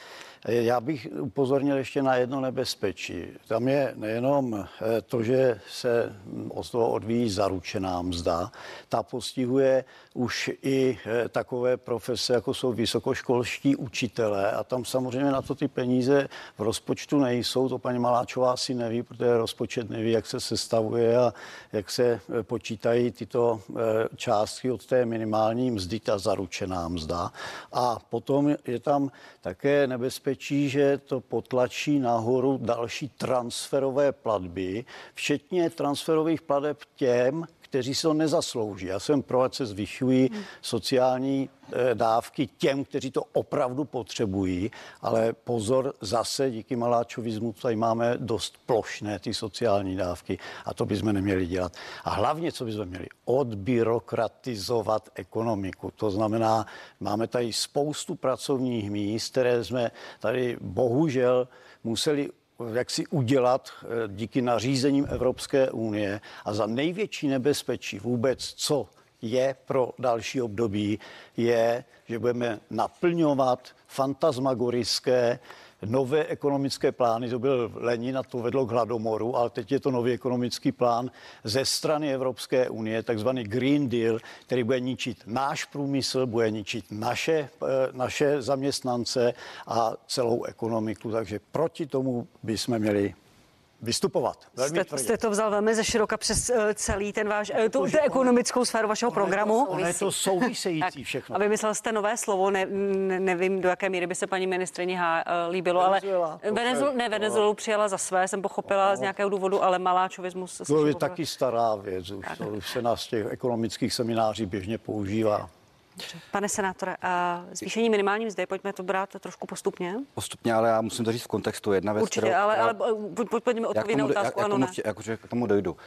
Eh, Já bych upozornil ještě na jedno nebezpečí. Tam je nejenom eh, to, že se hm, od toho odvíjí zaručená mzda, ta postihuje už i takové profese, jako jsou vysokoškolští učitelé a tam samozřejmě na to ty peníze v rozpočtu nejsou, to paní Maláčová asi neví, protože rozpočet neví, jak se sestavuje a jak se počítají tyto částky od té minimální mzdy, ta zaručená mzda. A potom je tam také nebezpečí, že to potlačí nahoru další transferové platby, včetně transferových plateb těm, kteří se to nezaslouží. Já jsem pro, ať se zvyšují sociální eh, dávky těm, kteří to opravdu potřebují, ale pozor, zase díky maláčovismu tady máme dost plošné ty sociální dávky a to bychom neměli dělat. A hlavně, co bychom měli, odbyrokratizovat ekonomiku. To znamená, máme tady spoustu pracovních míst, které jsme tady bohužel museli jak si udělat eh, díky nařízením Evropské unie a za největší nebezpečí vůbec, co je pro další období, je, že budeme naplňovat fantasmagorické nové ekonomické plány, to byl Lenin a to vedlo k hladomoru, ale teď je to nový ekonomický plán ze strany Evropské unie, takzvaný Green Deal, který bude ničit náš průmysl, bude ničit naše, eh, naše zaměstnance a celou ekonomiku. Takže proti tomu bychom měli vystupovat. Velmi Jste, tvrdě. jste to vzal velmi ze široka přes eh, celý ten váš, eh, tu, tu ekonomickou sféru vašeho programu. ono je to související Tak, všechno. A vymyslel jste nové slovo, ne, ne, nevím, do jaké míry by se paní ministrině Há eh, líbilo, ale Venezuela, Venezuelu, je- ne, Venezuelu přijala za své, jsem pochopila z nějakého důvodu, ale maláčovismus. To je taky stará věc, už, to už se nás těch ekonomických seminářích běžně používá. Pane senátore, a zvýšení minimální mzdy, pojďme to brát trošku postupně. Postupně, ale já musím to říct v kontextu. Jedna věc, Určitě, kterou- ale, ale poj- pojďme odpovědět na otázku, já, ano, ne. tomu, že k tomu dojdu. Uh,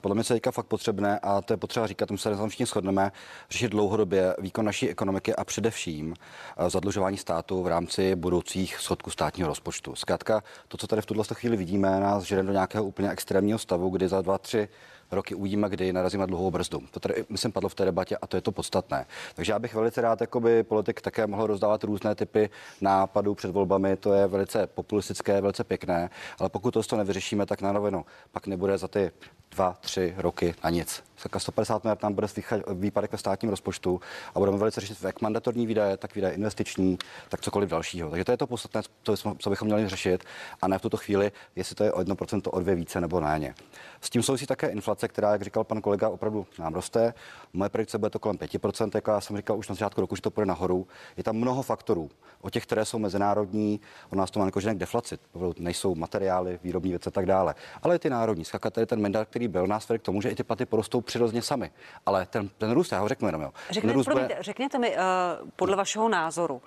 podle mě se teďka fakt potřebné, a to je potřeba říkat, tomu se všichni shodneme, řešit dlouhodobě výkon naší ekonomiky a především uh, zadlužování státu v rámci budoucích schodků státního rozpočtu. Zkrátka, to, co tady v tuhle chvíli vidíme, nás žene do nějakého úplně extrémního stavu, kdy za dva, tři roky uvidíme, kdy narazíme dlouhou brzdu. To tady, myslím, padlo v té debatě a to je to podstatné. Takže já bych velice rád, jakoby politik také mohl rozdávat různé typy nápadů před volbami. To je velice populistické, velice pěkné, ale pokud to nevyřešíme, tak na rovinu pak nebude za ty dva, tři roky na nic. Saka 150 miliard nám bude zvýcha- výpadek ve státním rozpočtu a budeme velice řešit jak mandatorní výdaje, tak výdaje investiční, tak cokoliv dalšího. Takže to je to podstatné, co jsme- co bychom měli řešit a ne v tuto chvíli, jestli to je o 1%, o dvě více nebo méně. S tím souvisí také inflace, která, jak říkal pan kolega, opravdu nám roste. Moje predikce bude to kolem 5%, jako já jsem říkal už na začátku roku, že to půjde nahoru. Je tam mnoho faktorů. O těch, které jsou mezinárodní, o nás to má jako k deflaci. Opravdu Nejsou materiály, výrobní věci a tak dále. Ale ty národní. Tady ten mandát, který byl, nás vede k tomu, že i ty platy porostou přirozeně sami. Ale ten, ten růst, já ho řeknu jenom, jo. Řekněte, růst promiňte, řekněte mi, uh, podle vašeho názoru,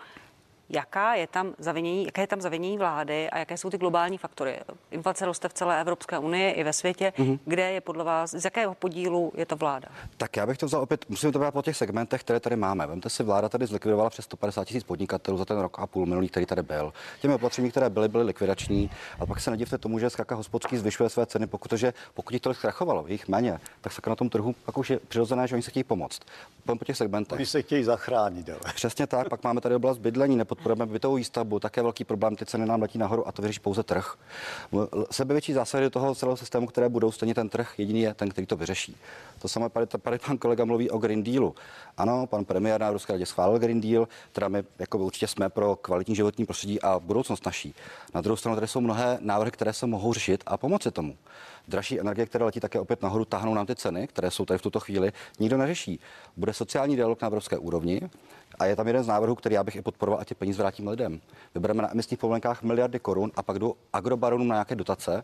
jaká je tam zavinění, jaké je tam zavinění vlády a jaké jsou ty globální faktory? Inflace roste v celé Evropské unii i ve světě. Mhm. Mm-hmm. Kde je podle vás, z jakého podílu je to vláda? Tak já bych to vzal opět, musíme to brát po těch segmentech, které tady máme. Vemte si, vláda tady zlikvidovala přes 150 tisíc podnikatelů za ten rok a půl minulý, který tady byl. Těmi opatření, které byly, byly likvidační. A pak se nedivte tomu, že Skaka hospodský zvyšuje své ceny, protože pokud jich tolik zkrachovalo, jich méně, tak se na tom trhu pak už je přirozené, že oni se chtějí pomoct. Pojďme po těch segmentech. Oni se chtějí zachránit. Ale. Přesně tak, pak máme tady oblast bydlení, nepodporujeme bytovou výstavbu, také velký problém, ty ceny nám letí nahoru a to vyřeší pouze trh. Sebevětší zásahy do toho celého systému, které budou stejně ten trh, jediný je ten, který to vyřeší. To samé tady, tady pan kolega mluví o Green Dealu. Ano, pan premiér na Evropské radě schválil Green Deal, teda my jako určitě jsme pro kvalitní životní prostředí a budoucnost naší. Na druhou stranu tady jsou mnohé návrhy, které se mohou řešit a pomoci tomu. Dražší energie, které letí také opět nahoru, táhnou nám ty ceny, které jsou tady v tuto chvíli, nikdo neřeší. Bude sociální dialog na evropské úrovni, a je tam jeden z návrhů, který já bych i podporoval, a ty peníze vrátíme lidem. Vybereme na emisních povolenkách miliardy korun a pak jdou agrobaronům na nějaké dotace,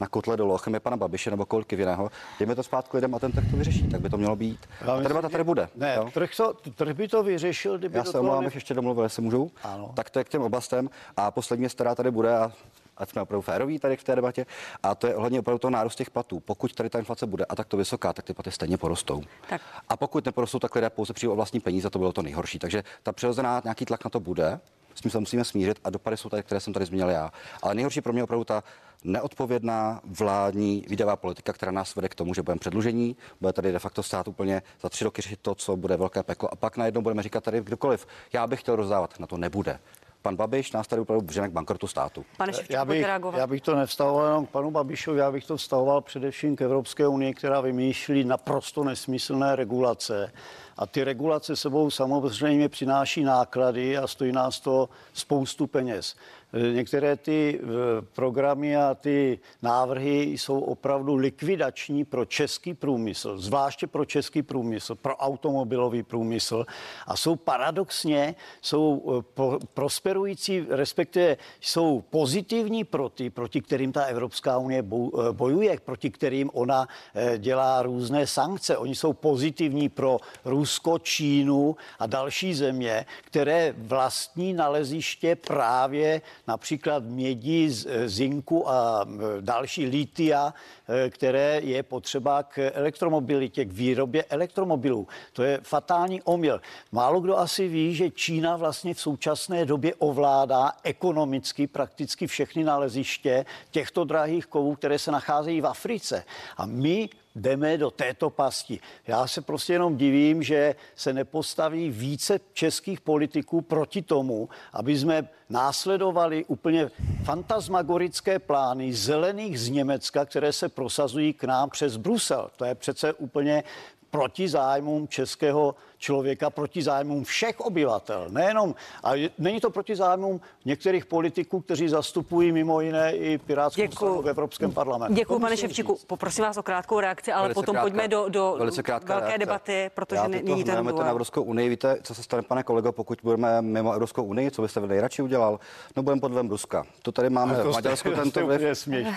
na kotle do Lochem, pana Babiše nebo kolik jiného. Dejme to zpátky lidem a ten trh to vyřeší, tak by to mělo být. A ta debata tady bude. Ne, jo? trh, to, trh by to vyřešil, kdyby Já se omlouvám, ne- ještě domluvil, jestli můžu. Ano. Tak to je k těm oblastem. A poslední věc, která tady bude, a ať jsme opravdu féroví tady v té debatě. A to je ohledně opravdu toho nárůst těch platů. Pokud tady ta inflace bude a takto vysoká, tak ty platy stejně porostou. Tak. A pokud neporostou, tak lidé pouze přijdou o vlastní peníze, to bylo to nejhorší. Takže ta přirozená nějaký tlak na to bude, s tím se musíme smířit a dopady jsou tady, které jsem tady zmínil já. Ale nejhorší pro mě opravdu ta neodpovědná vládní výdavá politika, která nás vede k tomu, že budeme předlužení, bude tady de facto stát úplně za tři roky řešit to, co bude velké peklo a pak najednou budeme říkat tady kdokoliv, já bych chtěl rozdávat, na to nebude. Pan Babiš nás tady opravdu vžene k bankrotu státu. Pane Ševčíku, já bych, já bych to nevztahoval jenom k panu Babišovi, já bych to vztahoval především k Evropské unii, která vymýšlí naprosto nesmyslné regulace. A ty regulace sebou samozřejmě přináší náklady a stojí nás to spoustu peněz. E, Některé ty e, programy a ty návrhy jsou opravdu likvidační pro český průmysl, zvláště pro český průmysl, pro automobilový průmysl a jsou paradoxně, jsou e, po- prosperující, respektive jsou pozitivní pro ty, proti kterým ta Evropská unie eh, bojuje, proti kterým ona eh, dělá různé sankce. Oni jsou pozitivní pro Rusko, Čínu a další země, které vlastní naleziště právě například mědi, zinku a další litia, eh, které je potřeba k elektromobilitě, k výrobě elektromobilů. To je fatální omyl. Málo kdo asi ví, že Čína vlastně v současné době ovládá ekonomicky prakticky všechny naleziště těchto drahých kovů, které se nacházejí v Africe. A my jdeme do této pasti. Já se prostě jenom divím, že se nepostaví více českých politiků proti tomu, aby jsme následovali úplně fantasmagorické plány zelených z Německa, které se prosazují k nám přes Brusel. To je přece úplně proti zájmům českého člověka, proti zájmům všech obyvatel. Nejenom, a je- není to proti zájmům některých politiků, kteří zastupují mimo jiné i Pirátskou stranu v Evropském parlamentu. Děkuji, pane Ševčíku. říct. Poprosím vás o krátkou reakci, ale Velice potom krátká- pojďme do, do velice krátká velké reakce. debaty, protože není ten to na. Evropskou unii. Víte, co se stane, pane kolego, pokud budeme mimo Evropskou unii? Co byste vy nejradši udělal? No, budeme pod vlivem Ruska. To tady máme Ale to v Maďarsku jste tento vliv.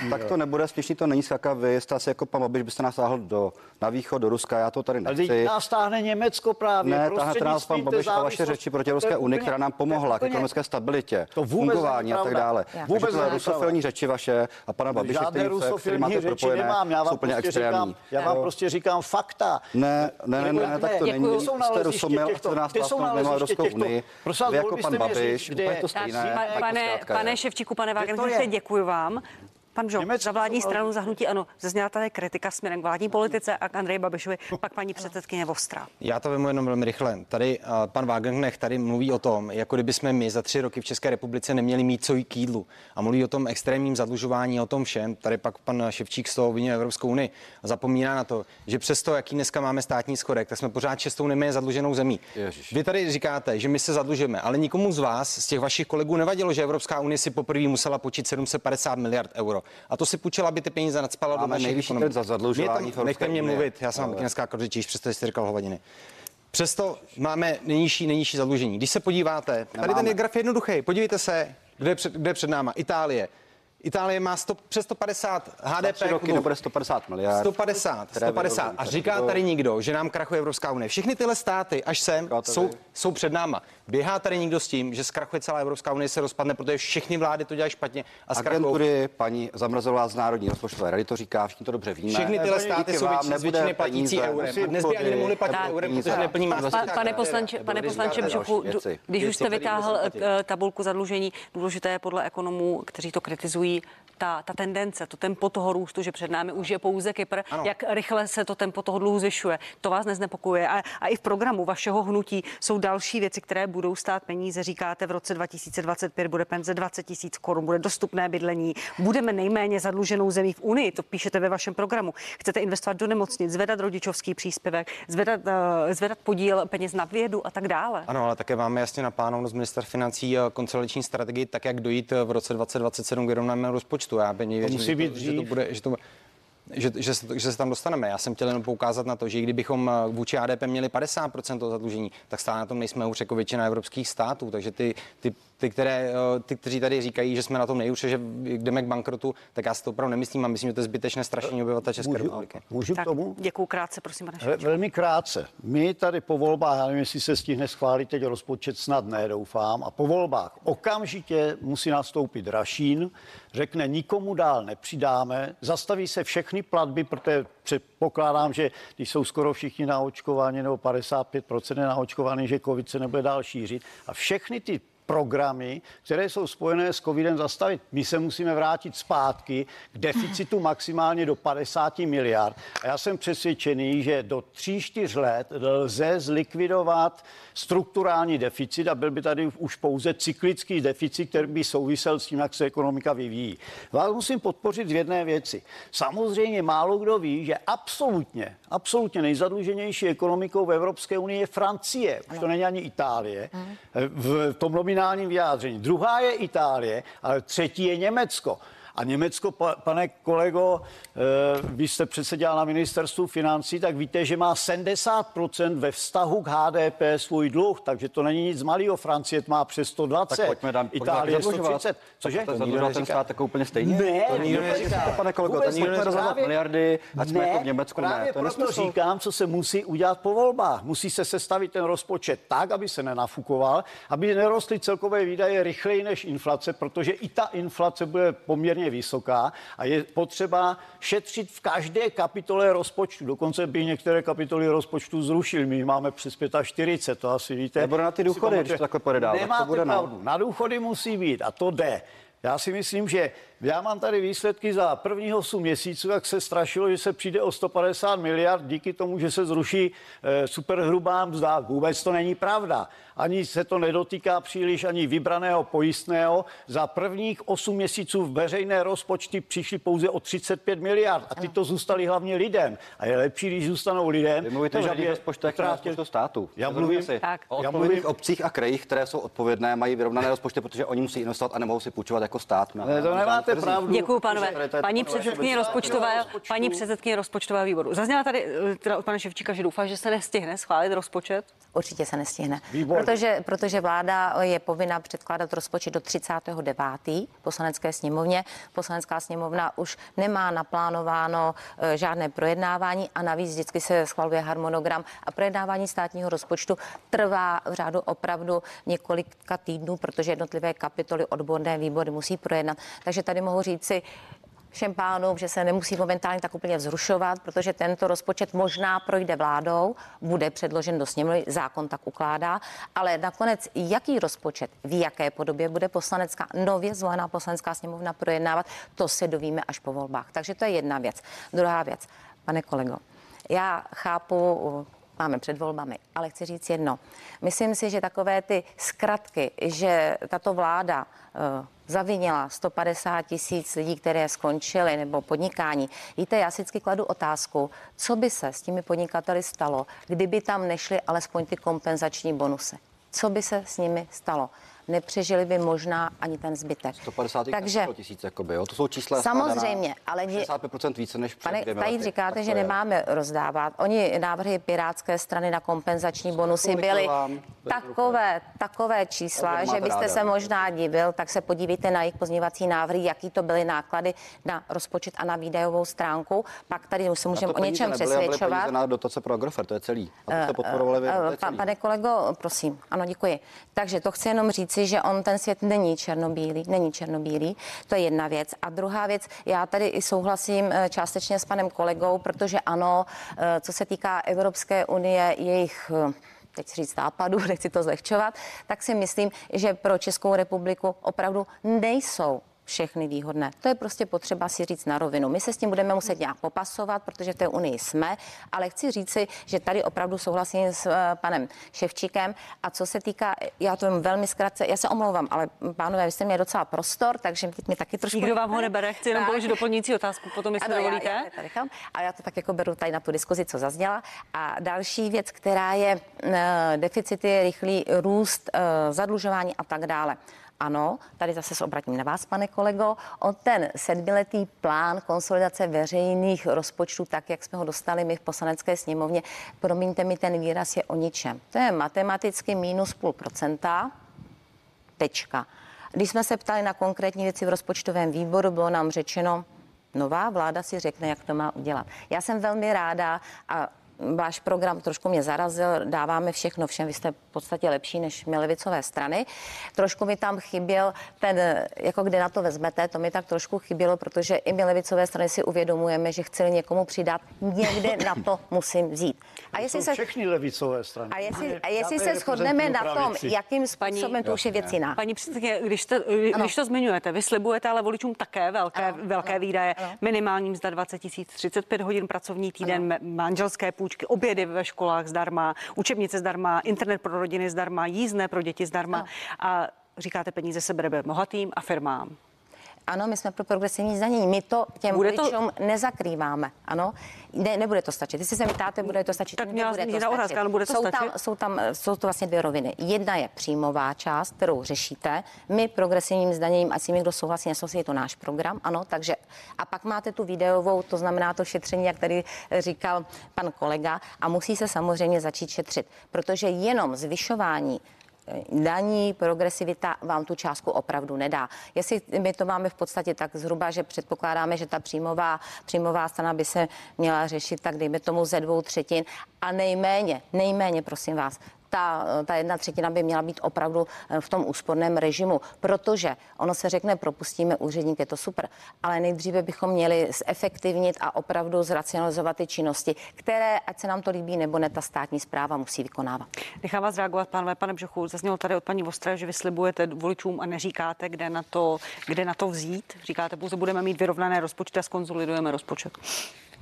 tak to nebude směšný, to není skaka. Vy jste asi jako pan Babiš, byste nás sáhl do, na východ, do Ruska. Já to tady Ale nechci. teď nás táhne Německo právě. Ne, táhne nás pan Babiš a vaše řeči proti Evropské unii, která nám pomohla k ekonomické stabilitě, To vůbec fungování a tak dále. Já. Vůbec není rusofilní řeči vaše a pana Babiše, Žádné který, se, který rusofilní máte řeči propojené, nemám, já jsou vám, úplně prostě extrémní. říkám, já vám prostě říkám fakta. Ne, ne, ne, ne, ne, tak to není. Ty jsou Jste rusomil chcete nás ty jsou plásnout mimo Evropskou unii. Vy jako pan Babiš, úplně je- to stejné. to Pane, Ševčíku, pane je? děkuji vám. Pan Žok, za vládní stranu zahnutí ano, zazněla tady kritika směrem k vládní politice a k Andreji Babišovi, pak paní předsedkyně Vostra. Já to vemu jenom velmi rychle. Tady uh, pan Wagenknecht tady mluví o tom, jako kdyby jsme my za tři roky v České republice neměli mít co jí k jídlu. A mluví o tom extrémním zadlužování, o tom všem. Tady pak pan Ševčík z toho obvinuje Evropskou unii a zapomíná na to, že přesto, jaký dneska máme státní schodek, tak jsme pořád šestou nejméně zadluženou zemí. Ježiš. Vy tady říkáte, že my se zadlužujeme, ale nikomu z vás, z těch vašich kolegů, nevadilo, že Evropská unie si poprvé musela počít 750 miliard euro. A to si půjčila, aby ty peníze nadspala do naší nejvyšší ekonomiky. za zadlužování Mě v tam- Nechte mě mluvit, já jsem vám dneska řečíš, přesto jste říkal hovadiny. Přesto máme nejnižší, nejnižší zadlužení. Když se podíváte, tady Nemáme. ten je graf jednoduchý. Podívejte se, kde je před, kde je před náma. Itálie. Itálie má 100, přes 150 Za HDP. tři roky nebude 150 miliard. 150, které 150. vyrobí. A říká tady nikdo, že nám krachuje Evropská unie. Všechny tyhle státy, až sem, jsou, jsou před náma. Běhá tady někdo s tím, že zkrachuje celá Evropská unie, se rozpadne, protože všechny vlády to dělají špatně a zkrachují. Agentury paní Zamrzelová z Národní rozpočtové rady to říká, všichni to dobře víme. Všechny tyhle Díky státy jsou vám většině- většiny platící eurem. A dnes by ani nemohli platit eurem, protože neplní pane poslanče, pane když poslanče věci. když už jste vytáhl eh, tabulku zadlužení, důležité je podle ekonomů, kteří to kritizují, ta, ta tendence, to tempo toho růstu, že před námi už je pouze Kypr, Ano. jak rychle se to tempo toho dluhu zvyšuje. To vás neznepokuje. A, a i v programu vašeho hnutí jsou další věci, které budou stát peníze. Říkáte, v roce 2025 bude penze 20 tisíc korun, bude dostupné bydlení, budeme nejméně zadluženou zemí v Unii, to píšete ve vašem programu. Chcete investovat do nemocnic, zvedat rodičovský příspěvek, zvedat, uh, zvedat podíl peněz na vědu a tak dále. Ano, ale také máme jasně naplánováno z minister financí eh, konsolidační strategii, tak jak dojít eh, v roce 2027 k vyrovnanému rozpočtu. Já pevně věřím, musí že, být to, že to bude, že to, že, že, se, že se tam dostaneme. Já jsem chtěl jenom poukázat na to, že i kdybychom eh, vůči HDP měli 50% toho zadlužení, tak stále na tom nejsme už jako většina evropských států, takže ty, ty, ty, které, eh, ty, kteří tady říkají, že jsme na tom nejhůře, že jdeme k bankrotu, tak já si to opravdu nemyslím a myslím, že to je zbytečné strašení obyvatel České Můžu- republiky. můžu k Tak, tomu? děkuju krátce, prosím, pane Ve-. Velmi krátce. My tady po volbách, já nevím, jestli se stihne schválit teď rozpočet, snad ne, doufám, a po volbách okamžitě musí nastoupit Rašín, řekne, nikomu dál nepřidáme, zastaví se všechny platby, protože předpokládám, že když jsou skoro všichni naočkováni nebo 55% je naočkovaný, že covid se nebude dál šířit a všechny ty programy, které jsou spojené s covidem zastavit. My se musíme vrátit zpátky k deficitu maximálně do 50 miliard. A já jsem přesvědčený, že do 3-4 let lze zlikvidovat strukturální deficit a byl by tady už pouze cyklický deficit, který by souvisel s tím, jak se ekonomika vyvíjí. Vás musím podpořit v jedné věci. Samozřejmě málo kdo ví, že absolutně, absolutně nejzadluženější ekonomikou v Evropské unii je Francie. Už to není ani Itálie. V tom nominálním vyjádření. Druhá je Itálie, ale třetí je Německo. A Německo, pa- pane kolego, eh, vy jste přece dělal na ministerstvu financí, tak víte, že má 70% ve vztahu k HDP svůj dluh, takže to není nic malého. Francie má přes 120, Tak pojďme dám- pojďme Itálie zadlužovat. 130. Cože? To zadlužovat ten stát jako úplně stejně? Ne, To nikdo neříká, ne. pane kolego, to nikdo ne. Právě- miliardy, ať jsme jako v Německu, ne, právě to je proto nesmysl. říkám, co se musí udělat po volbách. Musí se sestavit ten rozpočet tak, aby se nenafukoval, aby nerostly celkové výdaje rychleji než inflace, protože i ta inflace bude poměrně vysoká a je potřeba šetřit v každé kapitole rozpočtu. Dokonce by některé kapitoly rozpočtu zrušil. My máme přes 45, to asi víte. Nebo na ty důchody, když to takhle pojede dál, tak to Nemáte bude, pravdu. Na důchody musí být a to jde. Já si myslím, že já mám tady výsledky za prvních 8 měsíců, jak se strašilo, že se přijde o 150 miliard díky tomu, že se zruší eh, superhrubá mzda. Vůbec to není pravda. Ani se to nedotýká příliš ani vybraného pojistného. Za prvních 8 měsíců v veřejné rozpočty přišly pouze o 35 miliard a ty to zůstaly hlavně lidem. A je lepší, když zůstanou lidem. Vy mluvíte o než aby veřejných je rozpočtech na rozpočtu státu. Já mluvím, si. Tak. o Já mluvím- obcích a krajích, které jsou odpovědné, mají vyrovnané rozpočty, protože oni musí investovat a nemohou si půjčovat jako stát. Ne, to nemáte trzích. pravdu. Děkuji, pánové. Paní předsedkyně rozpočtového, paní předsedkyně rozpočtového výboru. Zazněla tady eh, teda od pana Ševčíka, že doufá, že se nestihne schválit rozpočet. Určitě se nestihne. Výborně. Protože, protože vláda je povinna předkládat rozpočet do 39. poslanecké sněmovně. Poslanecká sněmovna už nemá naplánováno eh, žádné projednávání a navíc vždycky se schvaluje harmonogram a projednávání státního rozpočtu trvá v řádu opravdu několika týdnů, protože jednotlivé kapitoly odborné výbory musí projednat. Takže tady mohu říci, všem pánům, že se nemusí momentálně tak úplně vzrušovat, protože tento rozpočet možná projde vládou, bude předložen do sněmovny, zákon tak ukládá, ale nakonec jaký rozpočet, v jaké podobě bude poslanecká, nově zvolená poslanecká sněmovna projednávat, to se dovíme až po volbách. Takže to je jedna věc. Druhá věc, pane kolego, já chápu, máme před volbami, ale chci říct jedno. Myslím si, že takové ty zkratky, že tato vláda eh, zavinila 150 tisíc lidí, které skončily, nebo podnikání. Víte, já si vždycky kladu otázku, co by se s těmi podnikateli stalo, kdyby tam nešly alespoň ty kompenzační bonusy. Co by se s nimi stalo? Nepřežili by možná ani ten zbytek. 150 Takže tisíc, jakoby, jo. To jsou čísla. Samozřejmě, ale mě- 65% více než před Pane, tady lety. říkáte, Tak že je. nemáme rozdávat. Oni návrhy Pirátské strany na kompenzační bonusy byly takové, takové čísla, že byste ráda. se možná divil, tak se podívejte na jejich pozměňovací návrhy, jaký to byly náklady na rozpočet a na výdajovou stránku. Pak tady už se můžeme o něčem nebyly, přesvědčovat. na dotace pro Agrofert, to je celý. A to Eh, jste podporovali vy, to je eh, celý. Pane kolego, prosím, ano, děkuji. Takže to chci jenom říci, že on ten svět není černobílý, není černobílý, to je jedna věc. A druhá věc, já tady i souhlasím eh, částečně s panem kolegou, protože ano, eh, co se týká Evropské unie, jejich eh, teď říct nápadů, nechci to zlehčovat, tak si myslím, že pro Českou republiku opravdu nejsou všechny výhodné. To je prostě potřeba si říct na rovinu. My se s tím budeme muset nějak popasovat, protože v té unii jsme, ale chci říci, že tady opravdu souhlasím s eh, panem Ševčíkem. A co se týká, já to jen velmi zkrátce, já se omlouvám, ale pánové, vy jste měli docela prostor, takže teď mi taky trošku... Nikdo vám ho nebere, chci jenom položit doplňující otázku, potom jestli dovolíte. Já, já, nechám, a já to tak jako beru tady na tu diskuzi, co zazněla. A další věc, která je e, deficity, rychlý růst, e, zadlužování a tak dále. Ano, tady zase se obratím na vás, pane kolego, o ten sedmiletý plán konsolidace veřejných rozpočtů, tak jak jsme ho dostali my v poslanecké sněmovně, promiňte mi, ten výraz je o ničem. To je matematicky minus půl procenta, Tečka. Když jsme se ptali na konkrétní věci v rozpočtovém výboru, bylo nám řečeno, nová vláda si řekne, jak to má udělat. Já jsem velmi ráda a váš program trošku mě zarazil, dáváme všechno všem, vy jste v podstatě lepší než my levicové strany. Trošku mi tam chyběl ten, jako kde na to vezmete, to mi tak trošku chybělo, protože i my levicové strany si uvědomujeme, že chci někomu přidat, někde na to musím vzít. A jestli se všechny levicové strany. A jestli, a jestli se shodneme na tom, jakým způsobem to už je věc jiná. Paní předsedkyně, když, jste, když to zmiňujete, vy slibujete ale voličům také velké, ano, velké ano, výdaje, ano. minimální mzda 20 tisíc, 35 hodin pracovní týden, ano. manželské půjčky, obědy ve školách zdarma, učebnice zdarma, internet pro rodiny zdarma, jízdné pro děti zdarma. Ano. A říkáte, peníze se bereme bohatým a firmám. Ano, my jsme pro progresivní zdanění. My to těm bude voličům to... nezakrýváme. Ano, ne, nebude to stačit. Jestli se mi ptáte, bude to stačit. Tak měla nebude to stačit. Otázka, bude to jsou, stačit? Tam, jsou tam jsou to vlastně dvě roviny. Jedna je příjmová část, kterou řešíte. My progresivním zdaněním, ať si někdo souhlasí, nesouhlasí, je to náš program, ano, takže a pak máte tu videovou, to znamená to šetření, jak tady říkal pan kolega, a musí se samozřejmě začít šetřit, protože jenom zvyšování daní, progresivita vám tu částku opravdu nedá. Jestli my to máme v podstatě tak zhruba, že předpokládáme, že ta příjmová, příjmová strana by se měla řešit tak dejme tomu ze dvou třetin a nejméně, nejméně prosím vás, ta, ta jedna třetina by měla být opravdu eh, v tom úsporném režimu, protože ono se řekne, propustíme úředník, je to super, ale nejdříve bychom měli zefektivnit a opravdu zracionalizovat ty činnosti, které, ať se nám to líbí nebo ne, ta státní zpráva musí vykonávat. Nechám vás reagovat, pánové, pane Břechu. Zaznělo tady od paní Vostré, že vyslibujete voličům a neříkáte, kde na to, kde na to vzít. Říkáte, pouze budeme mít vyrovnané rozpočty a skonzolidujeme rozpočet.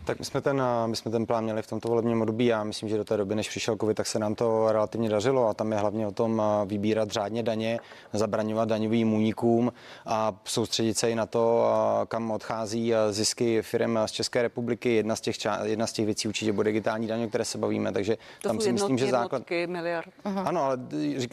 Tak my jsme, ten, my jsme ten plán měli v tomto volebním období a myslím, že do té doby, než přišel covid, tak se nám to relativně dařilo a tam je hlavně o tom vybírat řádně daně, zabraňovat daňovým únikům a soustředit se i na to, kam odchází zisky firm z České republiky. Jedna z těch, jedna z těch věcí určitě bude digitální daně, o které se bavíme, takže to tam si jednotky, myslím, že základ... miliard. Uh-huh. Ano, ale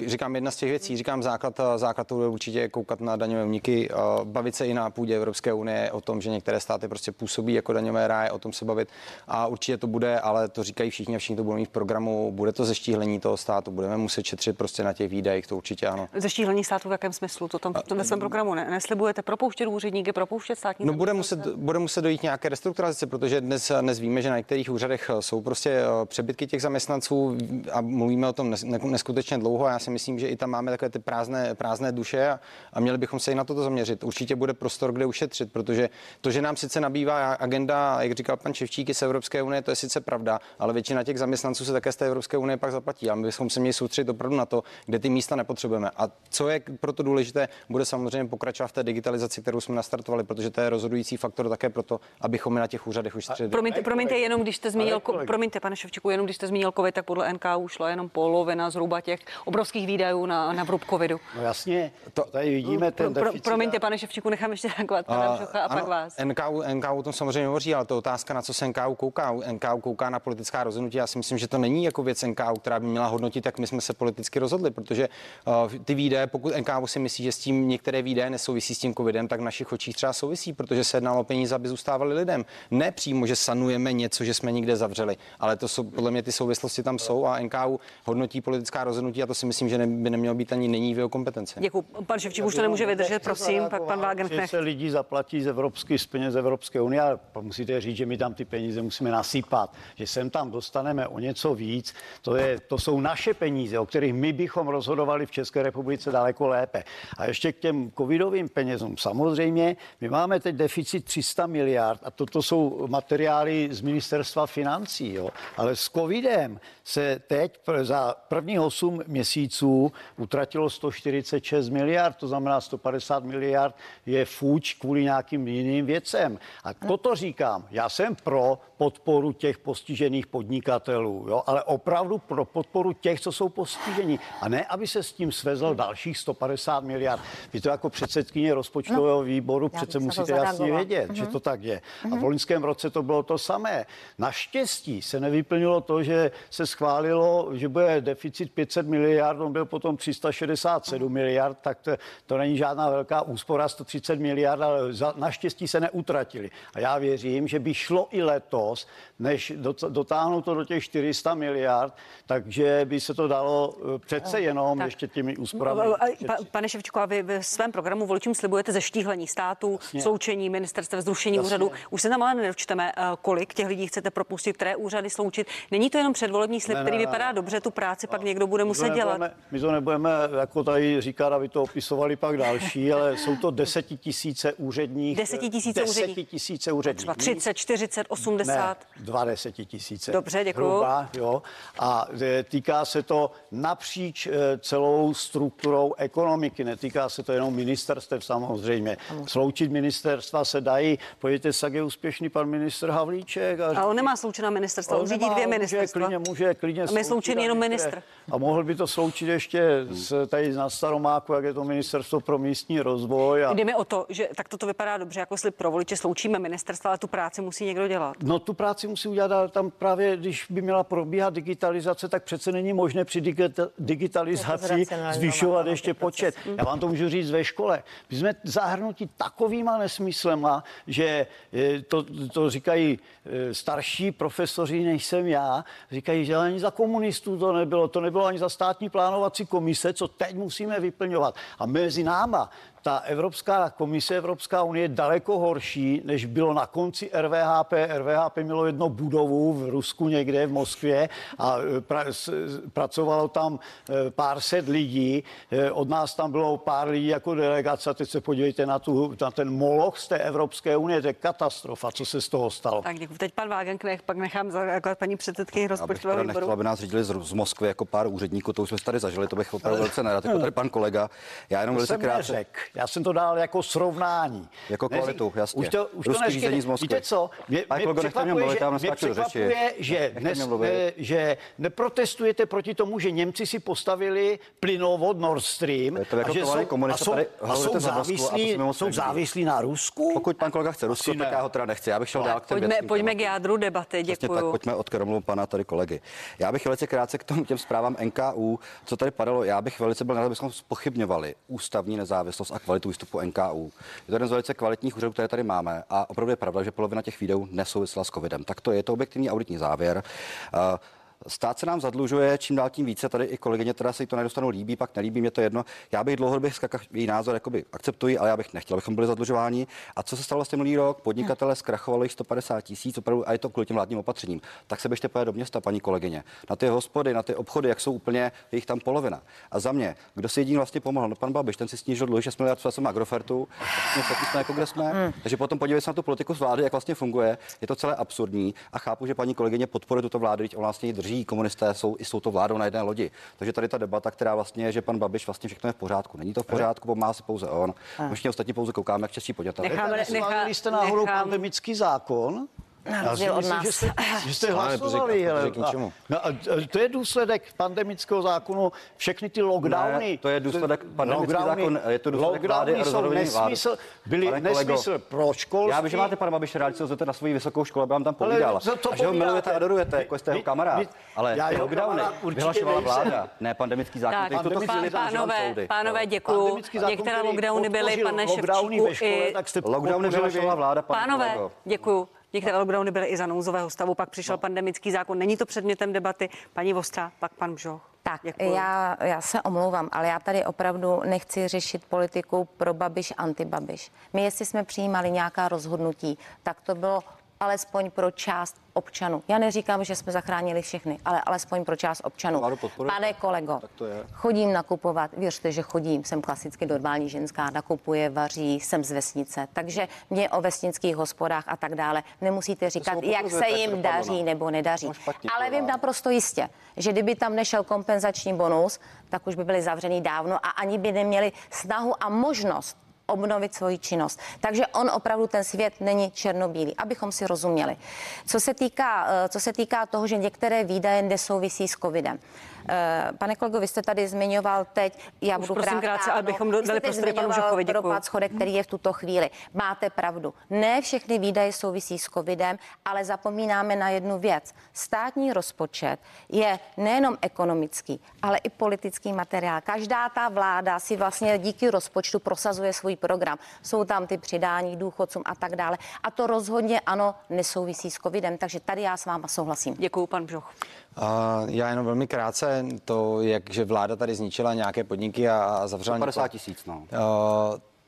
říkám jedna z těch věcí, říkám základ, základ to bude určitě koukat na daňové úniky, bavit se i na půdě Evropské unie o tom, že některé státy prostě působí jako daňové ráje, o tom se bavit a určitě to bude, ale to říkají všichni a všichni to budou mít v programu, bude to zeštíhlení toho státu, budeme muset šetřit prostě na těch výdajích, to určitě ano. Zeštíhlení státu v jakém smyslu? To tam to ve svém programu ne, neslibujete propouštět úředníky, propouštět státní No bude muset, bude muset dojít nějaké restrukturalizace, protože dnes, dnes víme, že na některých úřadech jsou prostě eh, přebytky těch zaměstnanců a mluvíme o tom neskutečně dlouho a já si myslím, že i tam máme takové ty prázdné, prázdné duše a, a měli bychom se i na toto zaměřit. Určitě bude prostor, kde ušetřit, protože to, že nám sice nabývá agenda, jak říkal pan Ševčíky z Evropské unie, to je sice pravda, ale většina těch zaměstnanců se také z té Evropské unie pak zaplatí. A my bychom se měli soustředit opravdu na to, kde ty místa nepotřebujeme. A co je proto důležité, bude samozřejmě pokračovat v té digitalizaci, kterou jsme nastartovali, protože to je rozhodující faktor také proto, abychom na těch úřadech ušetřili. Promiňte, promiňte, jenom když jste zmínil, promiňte, pane Ševčíku, jenom když jste zmínil COVID, tak podle NKU šlo jenom polovina zhruba těch obrovských výdajů na, na vrub covidu. No jasně, to, tady vidíme ten pro, pro, Promiňte, pane Ševčíku, nechám ještě reagovat pana a, a ano, pak vás. NKU, NKU o tom samozřejmě hovoří, ale to otázka, na co se NKU kouká. NKU kouká na politická rozhodnutí. Já si myslím, že to není jako věc NKU, která by měla hodnotit, jak my jsme se politicky rozhodli, protože uh, ty výdaje, pokud NKU si myslí, že s tím některé výdaje nesouvisí s tím covidem, tak v našich očích třeba souvisí, protože se jednalo o peníze, aby zůstávali lidem. Ne přímo, že sanujeme něco, že jsme někde zavřeli, ale to jsou podle mě ty souvislosti tam jsou a NKU hodnotí politická rozhodnutí a to si myslím, že ne, by nemělo být ani není v jeho kompetenci. Děkuji. Pan Ševčík už to nemůže vydržet, prosím, pak pan Wagenknecht. se lidi zaplatí z evropských z peněz Evropské unie, ale musíte říct, že my tam ty peníze musíme nasypat, že sem tam dostaneme o něco víc. To, je, to jsou naše peníze, o kterých my bychom rozhodovali v České republice daleko lépe. A ještě k těm covidovým penězům. Samozřejmě, my máme teď deficit 300 miliard a toto jsou materiály z ministerstva financí, jo. ale s covidem se teď za první 8 měsíců utratilo 146 miliard, to znamená 150 miliard je fuč kvůli nějakým jiným věcem. A toto říkám, já jsem pro podporu těch postižených podnikatelů, jo, ale opravdu pro podporu těch, co jsou postiženi. A ne, aby se s tím svezl dalších 150 miliard. Vy to jako předsedkyně rozpočtového no, výboru přece musíte jasně vědět, uh-huh. že mhm. to tak je. Uh-huh. A v mhm. loňském roce to bylo to samé. Naštěstí se nevyplnilo to, že se schválilo, že bude deficit 500 miliard, on byl potom 367 uh-huh. miliard, tak to, to není žádná velká úspora, 130 miliard, ale za, naštěstí se neutratili. A já věřím, že by šlo to i letos, než dot- dotáhnout to do těch 400 miliard, takže by se to dalo eh, přece jenom Tak. ještě těmi úsporami. Pa, pane Ševčíku, a vy ve svém programu voličům slibujete zeštíhlení státu, Jasně. sloučení ministerstev, zrušení Jasně. úřadu. Už se tam ale nedočteme, eh, kolik těch lidí chcete propustit, které úřady sloučit. Není to jenom předvolební slib, Ne, který ne, vypadá dobře, tu práci pak někdo bude muset dělat. My to nebudeme jako tady říkat, aby to opisovali pak další, ale jsou to desetitisíce úředních. Desetitisíce úředních. Desetitisíce úředních. Třeba 30, 40, 80. Ne, dva desetitisíce. Dobře, děkuju. Hruba, jo. A e, týká se to napříč e, celou strukturou ekonomiky. Netýká se to jenom ministerstev samozřejmě. Sloučit ministerstva se dají. Pojďte se, jak je úspěšný pan ministr Havlíček. A on nemá sloučená ministerstva, on řídí nemá, dvě může ministerstva. Klidně, může klidně A my sloučený jenom ministr. A mohl by to sloučit ještě s, tady na Staromáku, jak je to ministerstvo pro místní rozvoj. A... Jde mi o to, že tak toto vypadá dobře, jako slib pro voliče, sloučíme ministerstva, ale tu práci musí někdo dělat. No tu práci musí udělat, ale tam právě, když by měla probíhat digitalizace, tak přece není možné při digita- digitalizaci zvyšovat ještě počet. Já vám to můžu říct ve škole. My jsme zahrnuti takovýma nesmyslema, že eh, to, to říkají eh, starší profesoři, než jsem já, říkají, že ani za komunistů to nebylo, to nebylo ani za státní plánovací komise, co teď musíme vyplňovat. A mezi náma ta Evropská komise, Evropská unie je daleko horší, než bylo na konci RVHP. RVHP mělo jedno budovu v Rusku někde v Moskvě a e, pra, s, pracovalo tam e, pár set lidí. E, Od nás tam bylo pár lidí jako delegace. A teď se podívejte na, tu, na ten moloch z té Evropské unie. To je katastrofa, co se z toho stalo. Tak děkuji. Teď pan Wagenknecht, pak nechám zareagovat paní předsedkyni Já bych rozpočtového výboru. aby nás řídili z, z Moskvy jako pár úředníků, to už jsme tady zažili, to bych opravdu velice nerad, jako tady pan kolega. Já jenom To velice krátce. Já jsem to dal jako srovnání. Jako kvalitu, jasně. Už to, už Ruský to řízení z Moskvy. Víte co? Mě, mě kolego, mě překvapuje, mluvit, že, já mě překvapuje že, dnes, ne, že neprotestujete proti tomu, že Němci si postavili plynovod Nord Stream To jako a že jsou, komunista a jsou, tady a jsou a to závislí, moc jsou závislí na Rusku? Pokud pan kolega chce Rusko, tak já ho teda nechci. Já bych šel dál k těm Pojďme, pojďme k jádru debaty, Přesně tak, pojďme od kromlu pana tady kolegy. Já bych velice krátce k tomu těm zprávám NKU, co tady padalo, já bych velice byl rád, abychom spochybňovali ústavní nezávislost a kvalitu výstupu NKU. Je to jeden z velice kvalitních úřadů, které tady máme a opravdu je pravda, že polovina těch videů nesouvisela s covidem. Tak to je to objektivní auditní závěr. Uh, Stát se nám zadlužuje čím dál tím více. Tady i kolegyně teda se jí to nedostanu líbí, pak nelíbí, mě to jedno. Já bych dlouhodobě její názor jakoby akceptuji, ale já bych nechtěl, abychom byli zadlužováni. A co se stalo vlastně minulý rok? Podnikatele zkrachovalo jich 150 tisíc, opravdu, a je to kvůli těm vládním opatřením. Tak se běžte do města, paní kolegyně. Na ty hospody, na ty obchody, jak jsou úplně, je jich tam polovina. A za mě, kdo si jediný vlastně pomohl? No, pan Babiš, ten si snížil dluhy 6 miliard svým Agrofertu, vlastně jsme jako kde jsme. Takže potom podívej se na tu politiku z vlády, jak vlastně funguje. Je to celé absurdní a chápu, že paní kolegyně podporuje tuto vládu, teď on vlastně ji drží, komunisté jsou i s touto vládou na jedné lodi. Takže tady ta debata, která vlastně je, že pan Babiš vlastně všechno je v pořádku. Není to v pořádku, pomáhá se pouze on. My všichni ostatní pouze koukáme, jak čeští podnikatelé. Necháme- Neschválili jste náhodou nechám- pandemický zákon? Si rozdíl od nás. že jste, že jste hlasovali. hele. ničemu. No, a, a to je důsledek pandemického zákonu. Všechny ty lockdowny. Ne, to je důsledek pandemický lockdowny- zákon, je to důsledek vlády a rozhodování vlády. nesmysl, byly Pane kolego, nesmysl pro školství. Já vím, že máte pana Babiše rád, vezete na svoji vysokou školu, aby vám tam Ale povídal. co to a že ho milujete a adorujete, jako jste jeho kamarád. Ale já jeho lockdowny vyhlašovala vláda, ne pandemický zákon. Tak, používám pánové, soudy. pánové, No. děkuju. Některé lockdowny byly, pane Ševčíku, ve škole, i... tak jste Lockdowny vyhlašovala vláda, pane Pánové, kolego. děkuju. Některé lockdowny byly i za nouzového stavu, pak přišel No. pandemický zákon. Není to předmětem debaty. Paní Vostrá, pak pan Bžoch. Tak, já, já se omlouvám, ale já tady opravdu nechci řešit politiku pro Babiš, anti-Babiš. My, jestli jsme přijímali nějaká rozhodnutí, tak to bylo alespoň pro část občanů. Já neříkám, že jsme zachránili všechny, ale alespoň pro část občanů. Pane kolego, Tak to je. chodím nakupovat, věřte, že chodím, jsem klasicky normální ženská, nakupuje, vaří, jsem z vesnice, takže mě o vesnických hospodách a tak dále nemusíte říkat, jak se jim daří no. nebo nedaří. Ale vím naprosto jistě, že kdyby tam nešel kompenzační bonus, tak už by byli zavřený dávno a ani by neměli snahu a možnost obnovit svoji činnost. Takže on opravdu ten svět není černobílý, abychom si rozuměli. Co se týká, eh, co se týká toho, že některé výdaje nesouvisí s covidem. Eh, Pane kolego, vy jste tady zmiňoval teď, já Už budu prosím krátká, krátce, ano. abychom dali prostor panu děkuju. propad schodek, který je v tuto chvíli. Máte pravdu. Ne všechny výdaje souvisí s covidem, ale zapomínáme na jednu věc. Státní rozpočet je nejenom ekonomický, ale i politický materiál. Každá ta vláda si vlastně díky rozpočtu prosazuje svůj program. Jsou tam ty přidání důchodcům a tak dále. A to rozhodně ano, nesouvisí s covidem, takže tady já s váma souhlasím. Děkuji, pan Bžoch. Já jenom velmi krátce, to, jak že vláda tady zničila nějaké podniky a, a zavřela 50 tisíc, no.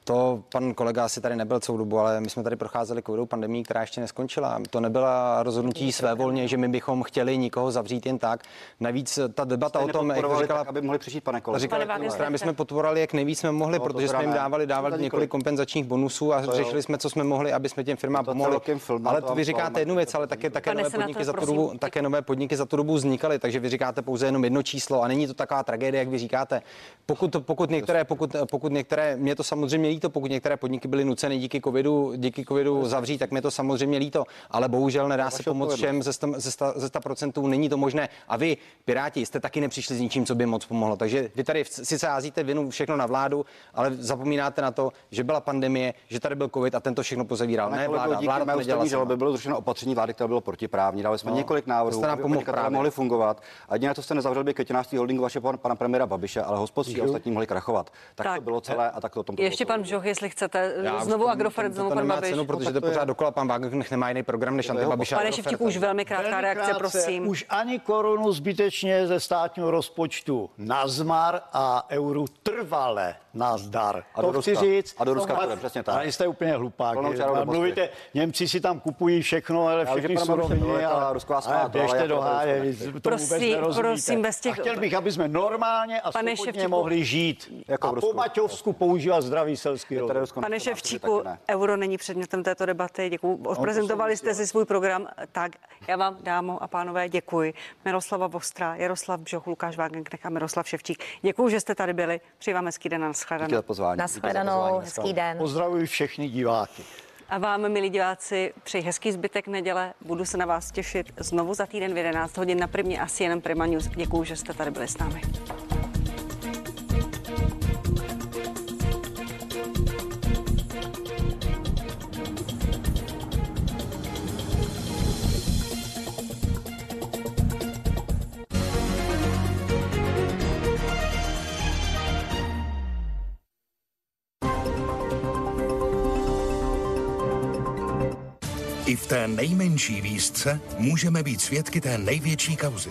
To pan kolega asi tady nebyl celou dobu, ale my jsme tady procházeli covidovou pandemii, která ještě neskončila. To nebyla rozhodnutí své volně, že my bychom chtěli nikoho zavřít jen tak. Navíc ta debata Jste o tom, jak nepodporovali říkala, tak, aby mohli přijít, pane kolego. říkala Pane Strana, my jsme podporovali, jak nejvíc jsme mohli, No, to protože jsme jim dávali, dávali To několik kompenzačních bonusů a To jo. řešili jsme, co jsme mohli, aby jsme těm firmám To pomohli. film, Ale to vy to říkáte jednu věc, ale také, také nové podniky za tu dobu, také nové podniky za tu dobu vznikaly, takže vy říkáte pouze jenom jedno číslo a není to taková tragédie, jak vy říkáte. Pokud, pokud některé, pokud, pokud některé, mě to samozřejmě líto, pokud některé podniky byly nuceny díky covidu, díky covidu zavřít, tak mě to samozřejmě líto, ale bohužel nedá se pomoct všem ze 100, ze 100, ze 100% není to možné. A vy, Piráti, jste taky nepřišli s ničím, co by moc pomohlo. Takže vy tady sice házíte vinu všechno na vládu, ale zapomínáte na to, že byla pandemie, že tady byl covid a tento všechno pozavíral. Ne, kolego, vláda, díky vláda to nedělala žalobě bylo zrušeno opatření vlády, které bylo protiprávní. Dali jsme No, několik návrhů, aby pomohl podnikatelé právě. mohli fungovat. A jediné, co jste nezavřeli, by květinářství holdingu vaše pana, pana premiéra Babiše, ale hospodství a ostatní mohli krachovat. Tak, Tak. to bylo celé a tak to o tom to Ještě bylo pan Bžoch, jestli chcete. Já Znovu to- Agrofert, to- znovu to pan Babiš. Cenu, protože to pořád dokola pan Wagner nemá jiný program než Antibabiš. Pane. Ševčíku, už velmi krátká Velmi reakce, krátce, prosím. Už ani korunu zbytečně ze státního rozpočtu na zmar a euru trvale nazdar. A to do chci Ruska. říct. A do Ruska To- půjde, přesně tak. Ale jste úplně hlupák. Mluvíte, Němci si tam kupují všechno, ale všechny suroviny. smáta, ale běžte jako do to háje, Prosím, vůbec nerozumíte. prosím, bez těch- A chtěl bych, aby jsme normálně a Pane svobodně Ševčíku. mohli žít. Jako v a po Baťovsku používat zdravý selský rozum. Pane Ševčíku, euro není předmětem této debaty. Děkuji. Odprezentovali jste si svůj program. Tak já vám, dámo a pánové, děkuji. Miroslava Vostrá, Jaroslav Bžoch, Lukáš Wagenknecht a Miroslav Ševčík. Děkuji, že jste tady byli. Přeji vám hezký den a Díky pozvání. Naschledanou, hezký den. Pozdravuji všechny diváky. A vám, milí diváci, přeji hezký zbytek neděle. Budu se na vás těšit znovu za týden v 11 hodin na první asi jenom Prima News. Děkuji, že jste tady byli s námi. Té nejmenší výzce můžeme být svědky té největší kauzy.